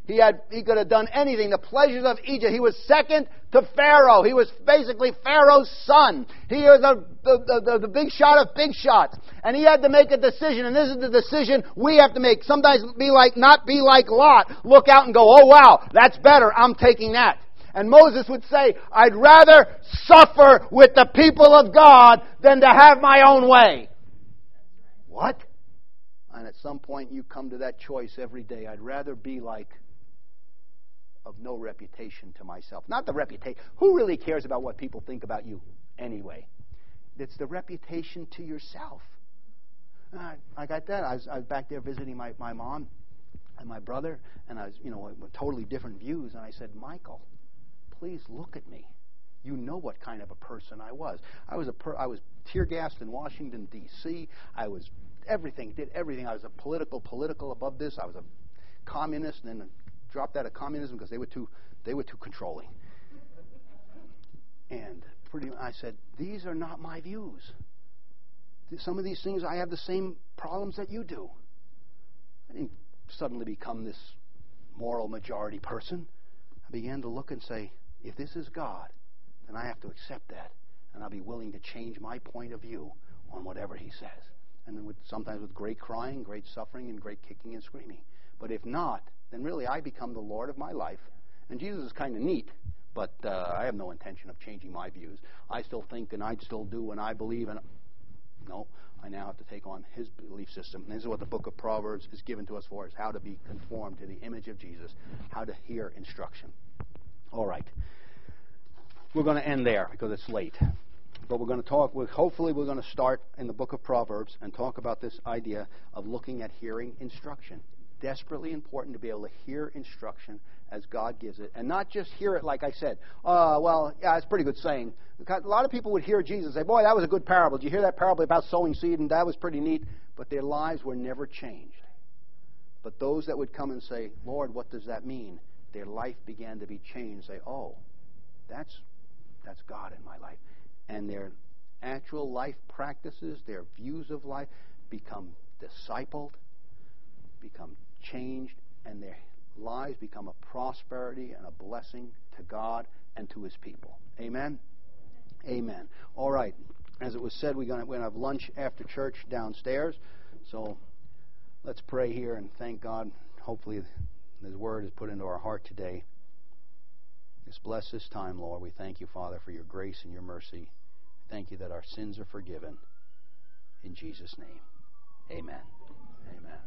Speaker 1: He had he could have done anything. The pleasures of Egypt. He was second to Pharaoh. He was basically Pharaoh's son. He was the, the, the, the, big shot of big shots. And he had to make a decision, and this is the decision we have to make. Sometimes be like not be like Lot. Look out and go, oh wow, that's better. I'm taking that. And Moses would say, I'd rather suffer with the people of God than to have my own way. What? And at some point you come to that choice every day. I'd rather be like of no reputation to myself. Not the reputation. Who really cares about what people think about you anyway? It's the reputation to yourself. Uh, I got that. I was, I was back there visiting my, my mom and my brother, and I was, you know, with totally different views. And I said, Michael, please look at me. You know what kind of a person I was. I was a per- I was tear gassed in Washington D.C. I was everything, did everything. I was a political, political above this. I was a communist, and then dropped out of communism because they were too they were too controlling. And pretty, I said, these are not my views. Some of these things, I have the same problems that you do. I didn't suddenly become this moral majority person. I began to look and say, if this is God, then I have to accept that, and I'll be willing to change my point of view on whatever He says. And with, sometimes with great crying, great suffering, and great kicking and screaming. But if not, then really I become the Lord of my life. And Jesus is kind of neat, but uh, I have no intention of changing my views. I still think and I still do and I believe. And no, I now have to take on His belief system. And this is what the book of Proverbs is given to us for: is how to be conformed to the image of Jesus, how to hear instruction. All right, we're going to end there because it's late. But we're going to talk. Hopefully, we're going to start in the book of Proverbs and talk about this idea of looking at hearing instruction desperately important to be able to hear instruction as God gives it, and not just hear it like I said. Uh, well, yeah, it's a pretty good saying. A lot of people would hear Jesus say, "Boy, that was a good parable. Did you hear that parable about sowing seed? And that was pretty neat." But their lives were never changed. But those that would come and say, "Lord, what does that mean?" Their life began to be changed. Say, "Oh, that's that's God in my life," and their actual life practices, their views of life, become discipled, become changed and their lives become a prosperity and a blessing to God and to His people. Amen? Amen. All right. As it was said, we're going to have lunch after church downstairs. So let's pray here and thank God. Hopefully, His word is put into our heart today. Just bless this time, Lord. We thank you, Father, for your grace and your mercy. Thank you that our sins are forgiven. In Jesus' name, amen. Amen.